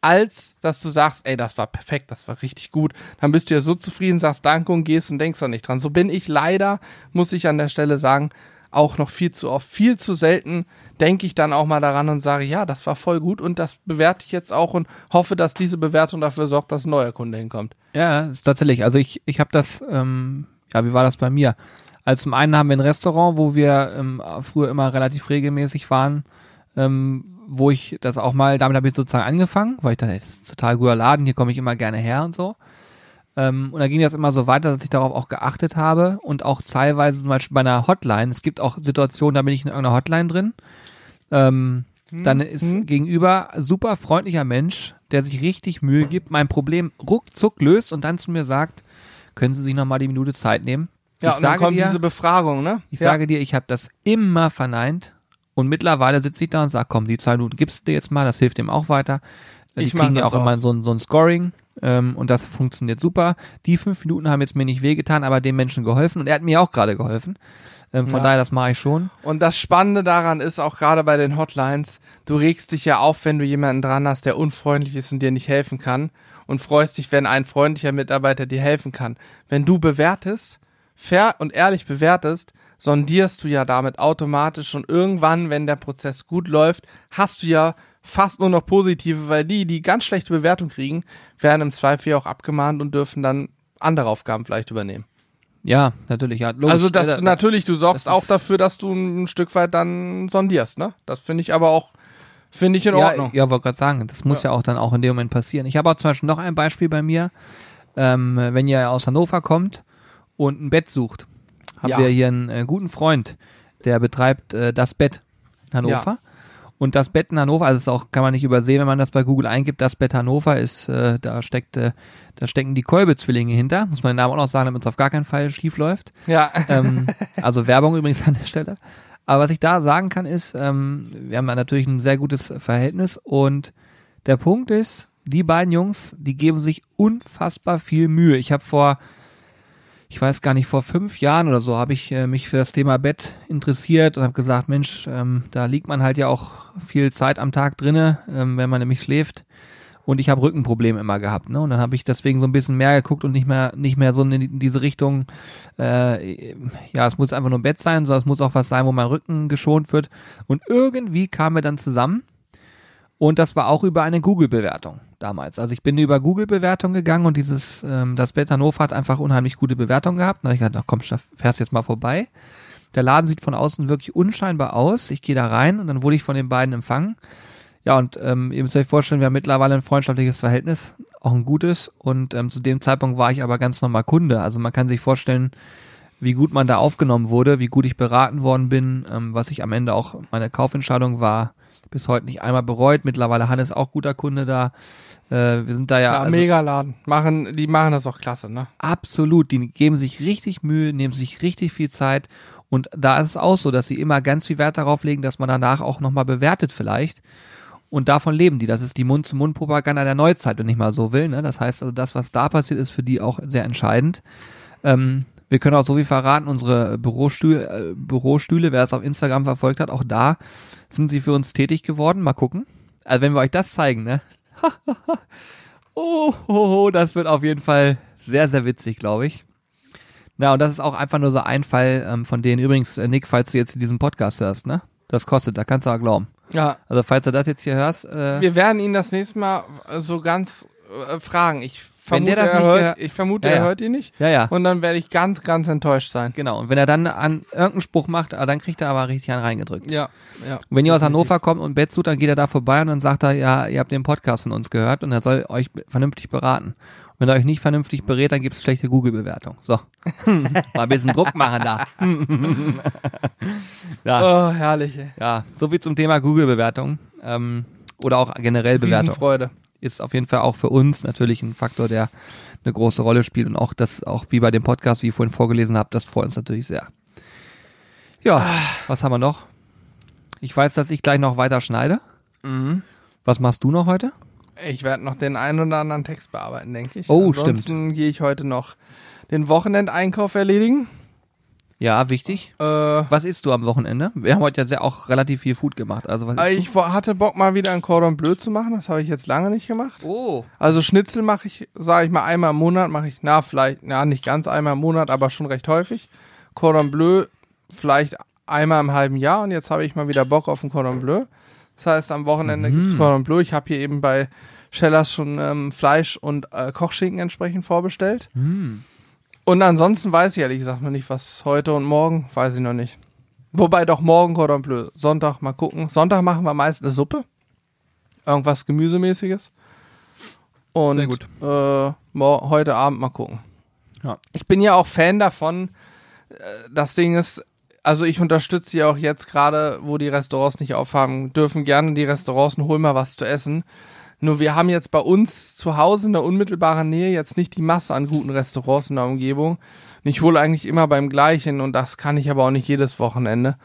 S2: als dass du sagst, ey, das war perfekt, das war richtig gut. Dann bist du ja so zufrieden, sagst Danke und gehst und denkst da nicht dran. So bin ich leider, muss ich an der Stelle sagen, auch noch viel zu oft, viel zu selten denke ich dann auch mal daran und sage, ja, das war voll gut und das bewerte ich jetzt auch und hoffe, dass diese Bewertung dafür sorgt, dass ein neuer Kunde hinkommt.
S1: Ja, ist tatsächlich. Also ich, ich habe das, ähm, ja, wie war das bei mir? Also zum einen haben wir ein Restaurant, wo wir ähm, früher immer relativ regelmäßig waren, ähm, wo ich das auch mal, damit habe ich sozusagen angefangen, weil ich dachte, das ist ein total guter Laden, hier komme ich immer gerne her und so. Ähm, und da ging das immer so weiter, dass ich darauf auch geachtet habe und auch teilweise zum Beispiel bei einer Hotline. Es gibt auch Situationen, da bin ich in irgendeiner Hotline drin. Ähm, hm, dann ist hm. gegenüber super freundlicher Mensch, der sich richtig Mühe gibt, mein Problem ruckzuck löst und dann zu mir sagt, können Sie sich noch mal die Minute Zeit nehmen?
S2: Ja, ich und dann kommt dir, diese Befragung, ne?
S1: Ich
S2: ja.
S1: sage dir, ich habe das immer verneint und mittlerweile sitze ich da und sage, komm, die zwei Minuten gibst du dir jetzt mal, das hilft dem auch weiter. Die ich kriegen ja auch, auch, immer so ein, so ein Scoring ähm, und das funktioniert super. Die fünf Minuten haben jetzt mir nicht wehgetan, aber dem Menschen geholfen und er hat mir auch gerade geholfen. Ähm, von ja. daher, das mache ich schon.
S2: Und das Spannende daran ist auch gerade bei den Hotlines, du regst dich ja auf, wenn du jemanden dran hast, der unfreundlich ist und dir nicht helfen kann und freust dich, wenn ein freundlicher Mitarbeiter dir helfen kann. Wenn du bewertest, fair und ehrlich bewertest, sondierst du ja damit automatisch und irgendwann, wenn der Prozess gut läuft, hast du ja fast nur noch positive, weil die, die ganz schlechte Bewertung kriegen, werden im Zweifel auch abgemahnt und dürfen dann andere Aufgaben vielleicht übernehmen.
S1: Ja, natürlich, ja.
S2: Logisch. Also das ja, da, natürlich, du sorgst auch dafür, dass du ein Stück weit dann sondierst, ne? Das finde ich aber auch, finde ich in
S1: ja,
S2: Ordnung.
S1: Ja, wollte gerade sagen, das muss ja. ja. auch dann auch in dem Moment passieren. Ich habe auch zum Beispiel noch ein Beispiel bei mir, ähm, wenn ihr aus Hannover kommt und ein Bett sucht, habt ja. wir hier einen äh, guten Freund, der betreibt äh, das Bett in Hannover. Ja. Und das Bett in Hannover, also das auch, kann man nicht übersehen, wenn man das bei Google eingibt, das Bett Hannover ist, äh, da steckt, äh, da stecken die Kolbe-Zwillinge hinter, muss man den Namen auch noch sagen, damit es auf gar keinen Fall schief läuft.
S2: Ja.
S1: Ähm, also Werbung übrigens an der Stelle. Aber was ich da sagen kann, ist, ähm, wir haben natürlich ein sehr gutes Verhältnis und der Punkt ist, die beiden Jungs, die geben sich unfassbar viel Mühe. Ich habe vor ich weiß gar nicht, vor fünf Jahren oder so habe ich äh, mich für das Thema Bett interessiert und habe gesagt, Mensch, ähm, da liegt man halt ja auch viel Zeit am Tag drinne, ähm, wenn man nämlich schläft. Und ich habe Rückenprobleme immer gehabt, ne? Und dann habe ich deswegen so ein bisschen mehr geguckt und nicht mehr, nicht mehr so in diese Richtung, äh, ja, es muss einfach nur ein Bett sein, sondern es muss auch was sein, wo mein Rücken geschont wird. Und irgendwie kamen wir dann zusammen und das war auch über eine Google-Bewertung damals. Also ich bin über Google-Bewertung gegangen und dieses, ähm, das Bett Hannover hat einfach unheimlich gute Bewertung gehabt. Da habe ich gedacht, ach komm, fährst jetzt mal vorbei. Der Laden sieht von außen wirklich unscheinbar aus. Ich gehe da rein und dann wurde ich von den beiden empfangen. Ja, und ähm, ihr müsst euch vorstellen, wir haben mittlerweile ein freundschaftliches Verhältnis, auch ein gutes. Und ähm, zu dem Zeitpunkt war ich aber ganz normal Kunde. Also man kann sich vorstellen, wie gut man da aufgenommen wurde, wie gut ich beraten worden bin, ähm, was ich am Ende auch meine Kaufentscheidung war, bis heute nicht einmal bereut. Mittlerweile Hannes auch guter Kunde da. Äh, wir sind da ja.
S2: Ja, also, Megaladen. Machen, die machen das auch klasse, ne?
S1: Absolut. Die geben sich richtig Mühe, nehmen sich richtig viel Zeit. Und da ist es auch so, dass sie immer ganz viel Wert darauf legen, dass man danach auch nochmal bewertet vielleicht. Und davon leben die. Das ist die Mund-zu-Mund-Propaganda der Neuzeit, wenn ich mal so will. Ne? Das heißt also, das, was da passiert, ist für die auch sehr entscheidend. Ähm, wir können auch so viel verraten, unsere Bürostühle, äh, Bürostühle, wer es auf Instagram verfolgt hat, auch da sind sie für uns tätig geworden. Mal gucken. Also wenn wir euch das zeigen, ne? oh, oh, oh, das wird auf jeden Fall sehr, sehr witzig, glaube ich. Na, und das ist auch einfach nur so ein Fall ähm, von denen. Übrigens, äh, Nick, falls du jetzt diesen Podcast hörst, ne? Das kostet, da kannst du auch glauben.
S2: Ja.
S1: Also falls du das jetzt hier hörst. Äh,
S2: Wir werden ihn das nächste Mal so ganz äh, fragen. Ich
S1: Wenn der
S2: vermute,
S1: das
S2: er
S1: nicht
S2: hört, ich vermute,
S1: Ja,
S2: er
S1: ja.
S2: hört ihn nicht.
S1: Ja, ja.
S2: Und dann werde ich ganz, ganz enttäuscht sein.
S1: Genau. Und wenn er dann an irgendeinen Spruch macht, ah, dann kriegt er aber richtig einen reingedrückt.
S2: Ja, ja.
S1: Und wenn ihr aus Hannover kommt und Bett tut, dann geht er da vorbei und dann sagt er, ja, ihr habt den Podcast von uns gehört und er soll euch vernünftig beraten. Und wenn er euch nicht vernünftig berät, dann gibt es schlechte Google-Bewertung. So. Mal ein bisschen Druck machen da. ja,
S2: Oh, herrlich, ey.
S1: ja, so viel zum Thema Google-Bewertung. Ähm, oder auch generell Bewertung.
S2: Riesenfreude.
S1: Ist auf jeden Fall auch für uns natürlich ein Faktor, der eine große Rolle spielt und auch das, auch wie bei dem Podcast, wie ich vorhin vorgelesen habe, das freut uns natürlich sehr. Ja, was haben wir noch? Ich weiß, dass ich gleich noch weiter schneide.
S2: Mhm.
S1: Was machst du noch heute?
S2: Ich werde noch den einen oder anderen Text bearbeiten, denke ich.
S1: Oh,
S2: Ansonsten gehe ich heute noch den Wochenendeinkauf erledigen.
S1: Ja, wichtig.
S2: Äh,
S1: Was isst du am Wochenende? Wir haben heute ja auch relativ viel Food gemacht. Also was isst
S2: ich hatte Bock mal wieder ein Cordon Bleu zu machen. Das habe ich jetzt lange nicht gemacht.
S1: Oh.
S2: Also Schnitzel mache ich, sage ich mal, einmal im Monat mache ich, na vielleicht, na nicht ganz einmal im Monat, aber schon recht häufig. Cordon Bleu vielleicht einmal im halben Jahr und jetzt habe ich mal wieder Bock auf ein Cordon Bleu. Das heißt, am Wochenende
S1: Mhm.
S2: gibt's Cordon Bleu. Ich habe hier eben bei Schellers schon ähm, Fleisch und äh, Kochschinken entsprechend vorbestellt.
S1: Hm.
S2: Und ansonsten weiß ich ehrlich gesagt noch nicht, was heute und morgen, weiß ich noch nicht. Wobei doch morgen Cordon Bleu. Sonntag mal gucken. Sonntag machen wir meist eine Suppe. Irgendwas Gemüsemäßiges. Und
S1: Sehr gut.
S2: Äh, heute Abend mal gucken.
S1: Ja.
S2: Ich bin ja auch Fan davon. Äh, das Ding ist, also ich unterstütze ja auch jetzt gerade, wo die Restaurants nicht aufhaben, dürfen gerne die Restaurants und holen mal was zu essen. Nur wir haben jetzt bei uns zu Hause in der unmittelbaren Nähe jetzt nicht die Masse an guten Restaurants in der Umgebung. Und ich hole eigentlich immer beim gleichen und das kann ich aber auch nicht jedes Wochenende,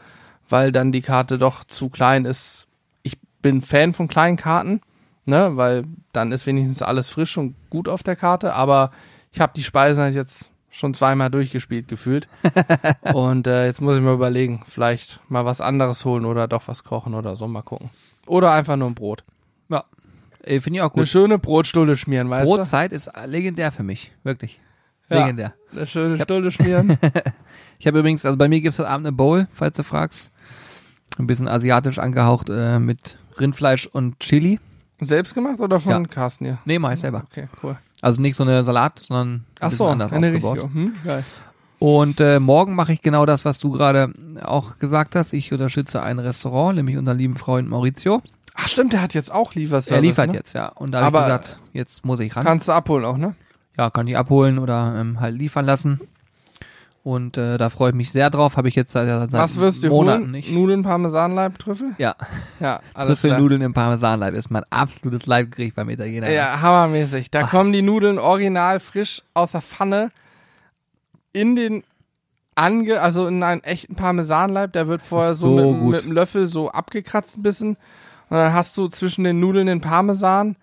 S2: weil dann die Karte doch zu klein ist. Ich bin Fan von kleinen Karten, ne, weil dann ist wenigstens alles frisch und gut auf der Karte, aber ich habe die Speisen halt jetzt schon zweimal durchgespielt gefühlt. und äh, jetzt muss ich mir überlegen, vielleicht mal was anderes holen oder doch was kochen oder so, mal gucken. Oder einfach nur ein Brot.
S1: Äh, Finde ich auch
S2: Eine
S1: gut.
S2: schöne Brotstulle schmieren, weißt
S1: Brotzeit ist legendär für mich. Wirklich.
S2: Ja.
S1: Legendär.
S2: du? Eine schöne Stulle schmieren.
S1: Ich habe übrigens, also bei mir gibt es heute Abend eine Bowl, falls du fragst. Ein bisschen asiatisch angehaucht äh, mit Rindfleisch und Chili.
S2: Selbst gemacht oder von
S1: Ja.
S2: Carsten hier?
S1: Nee, mach ich selber.
S2: Okay, cool.
S1: Also nicht so eine Salat, sondern ein
S2: Ach so,
S1: anders aufgebaut.
S2: Hm, geil.
S1: Und äh, morgen mache ich genau das, was du gerade auch gesagt hast. Ich unterstütze ein Restaurant, nämlich unseren lieben Freund Maurizio.
S2: Ach stimmt, der hat jetzt auch Lieferservice.
S1: er liefert
S2: ne?
S1: jetzt, ja. Und da habe ich
S2: Aber-
S1: gesagt, jetzt muss ich ran.
S2: Kannst du abholen auch, ne?
S1: ja, kann ich abholen oder ähm, halt liefern lassen. Und äh, da freue ich mich sehr drauf. Habe ich jetzt seit, seit
S2: Was wirst du
S1: Monaten
S2: holen?
S1: nicht.
S2: Nudeln, Parmesanleib, Trüffel?
S1: Ja,
S2: Ja, alles.
S1: Trüffelnudeln im Parmesanleib ist mein absolutes Leibgericht beim Italiener.
S2: Ja, hammermäßig. Da kommen die Nudeln original frisch aus der Pfanne in den ange, also in einen echten Parmesanleib. Der wird vorher so,
S1: So
S2: mit, mit dem Löffel so abgekratzt ein bisschen. Und dann hast du zwischen den Nudeln den Parmesan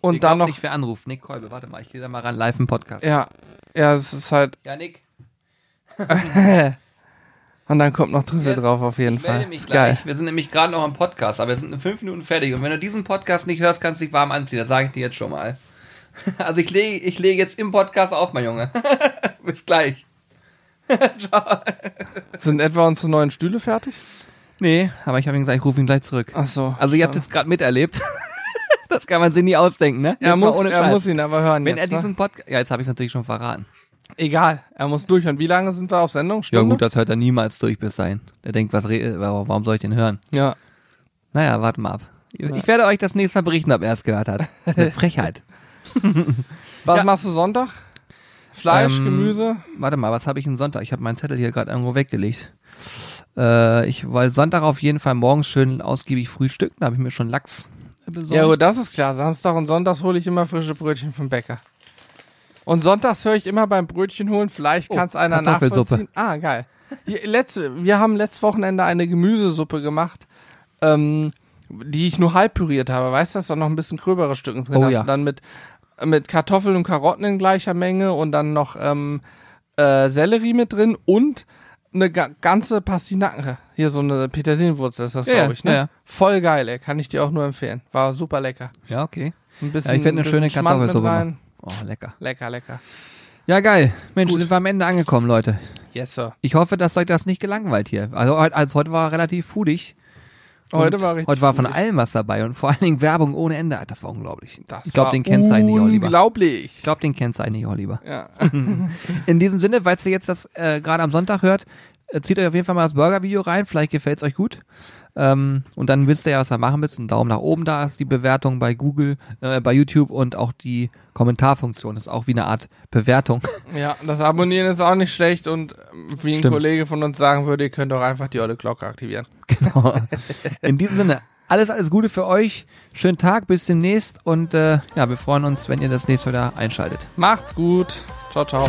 S2: und
S1: ich
S2: dann noch.
S1: nicht, wer anruft. Nick Kolbe, warte mal, ich gehe da mal ran, live im Podcast.
S2: Ja, ja, es ist halt.
S1: Ja, Nick,
S2: Und dann kommt noch Trüffel
S1: Yes.
S2: drauf auf jeden
S1: ich melde
S2: Fall.
S1: mich
S2: Ist
S1: gleich.
S2: geil.
S1: Wir sind nämlich gerade noch am Podcast, aber wir sind in fünf Minuten fertig. Und wenn du diesen Podcast nicht hörst, kannst du dich warm anziehen. Das sage ich dir jetzt schon mal. Also ich lege ich lege jetzt im Podcast auf, mein Junge. Bis gleich.
S2: Sind etwa unsere neuen Stühle fertig?
S1: Nee, aber ich habe ihm gesagt, ich rufe ihn gleich zurück.
S2: Ach so.
S1: Also ihr habt jetzt gerade miterlebt. das kann man sich nie ausdenken, ne?
S2: er
S1: Jetzt
S2: muss, er muss ihn aber hören
S1: Wenn
S2: jetzt,
S1: er
S2: ne?
S1: diesen Podcast... Ja, jetzt habe ich es natürlich schon verraten.
S2: Egal, er muss durchhören. Wie lange sind wir auf Sendung?
S1: Ja
S2: Stunde?
S1: gut, das hört er niemals durch bis sein. Der denkt, was re warum soll ich den hören?
S2: Ja.
S1: Naja, warten mal ab. Ich werde euch das nächste Mal berichten, ob er es gehört hat. Eine Frechheit.
S2: Was
S1: Ja.
S2: machst du Sonntag? Fleisch,
S1: Ähm,
S2: Gemüse?
S1: Warte mal, was habe ich denn Sonntag? Ich habe meinen Zettel hier gerade irgendwo weggelegt. Äh, ich wollte Sonntag auf jeden Fall morgens schön ausgiebig frühstücken. Da habe ich mir schon Lachs besorgt.
S2: Ja, gut, das ist klar. Samstag und Sonntags hole ich immer frische Brötchen vom Bäcker. Und sonntags höre ich immer beim Brötchen holen, vielleicht
S1: Oh,
S2: kann es einer nachvollziehen. Ah, geil. Letzte, wir haben letztes Wochenende eine Gemüsesuppe gemacht, ähm, die ich nur halb püriert habe. Weißt du, dass da noch ein bisschen gröbere Stücken drin
S1: Oh
S2: hast.
S1: ja.
S2: Und dann mit, mit Kartoffeln und Karotten in gleicher Menge und dann noch ähm, äh, Sellerie mit drin und eine ga ganze Pastinaken. Hier so eine Petersilienwurzel ist das,
S1: Ja,
S2: glaube ich. Ne?
S1: ja.
S2: Voll geil, ey. Kann ich dir auch nur empfehlen. War super lecker.
S1: Ja, okay.
S2: Ein bisschen,
S1: Ja, ich werde eine
S2: ein
S1: schöne Kartoffelsuppe. Oh, lecker.
S2: Lecker, lecker.
S1: Ja, geil. Mensch,
S2: Gut.
S1: sind wir am Ende angekommen, Leute.
S2: Yes, sir.
S1: Ich hoffe, dass euch das nicht gelangweilt hier. Also, heute- also heute war relativ foodig.
S2: Heute war richtig
S1: Heute war von
S2: flulig.
S1: allem was dabei und vor allen Dingen Werbung ohne Ende. Das war unglaublich.
S2: Das
S1: ich glaube, den kennzeichne ich auch lieber.
S2: Unglaublich.
S1: Ich glaube, den kennzeichne ich auch lieber.
S2: Ja.
S1: In diesem Sinne, falls ihr jetzt das äh, gerade am Sonntag hört, äh, zieht euch auf jeden Fall mal das Burger-Video rein. Vielleicht gefällt es euch gut. Ähm, und dann wisst ihr ja, was ihr machen müsst. Ein Daumen nach oben da ist die Bewertung bei Google, äh, bei YouTube und auch die Kommentarfunktion ist auch wie eine Art Bewertung.
S2: ja, das Abonnieren ist auch nicht schlecht und ähm, wie ein
S1: Stimmt.
S2: Kollege von uns sagen würde, ihr könnt doch einfach die olle Glocke aktivieren.
S1: Genau. In diesem Sinne, alles, alles Gute für euch. Schönen Tag, bis demnächst und äh, ja, wir freuen uns, wenn ihr das nächste Mal da einschaltet.
S2: Macht's gut. Ciao, ciao.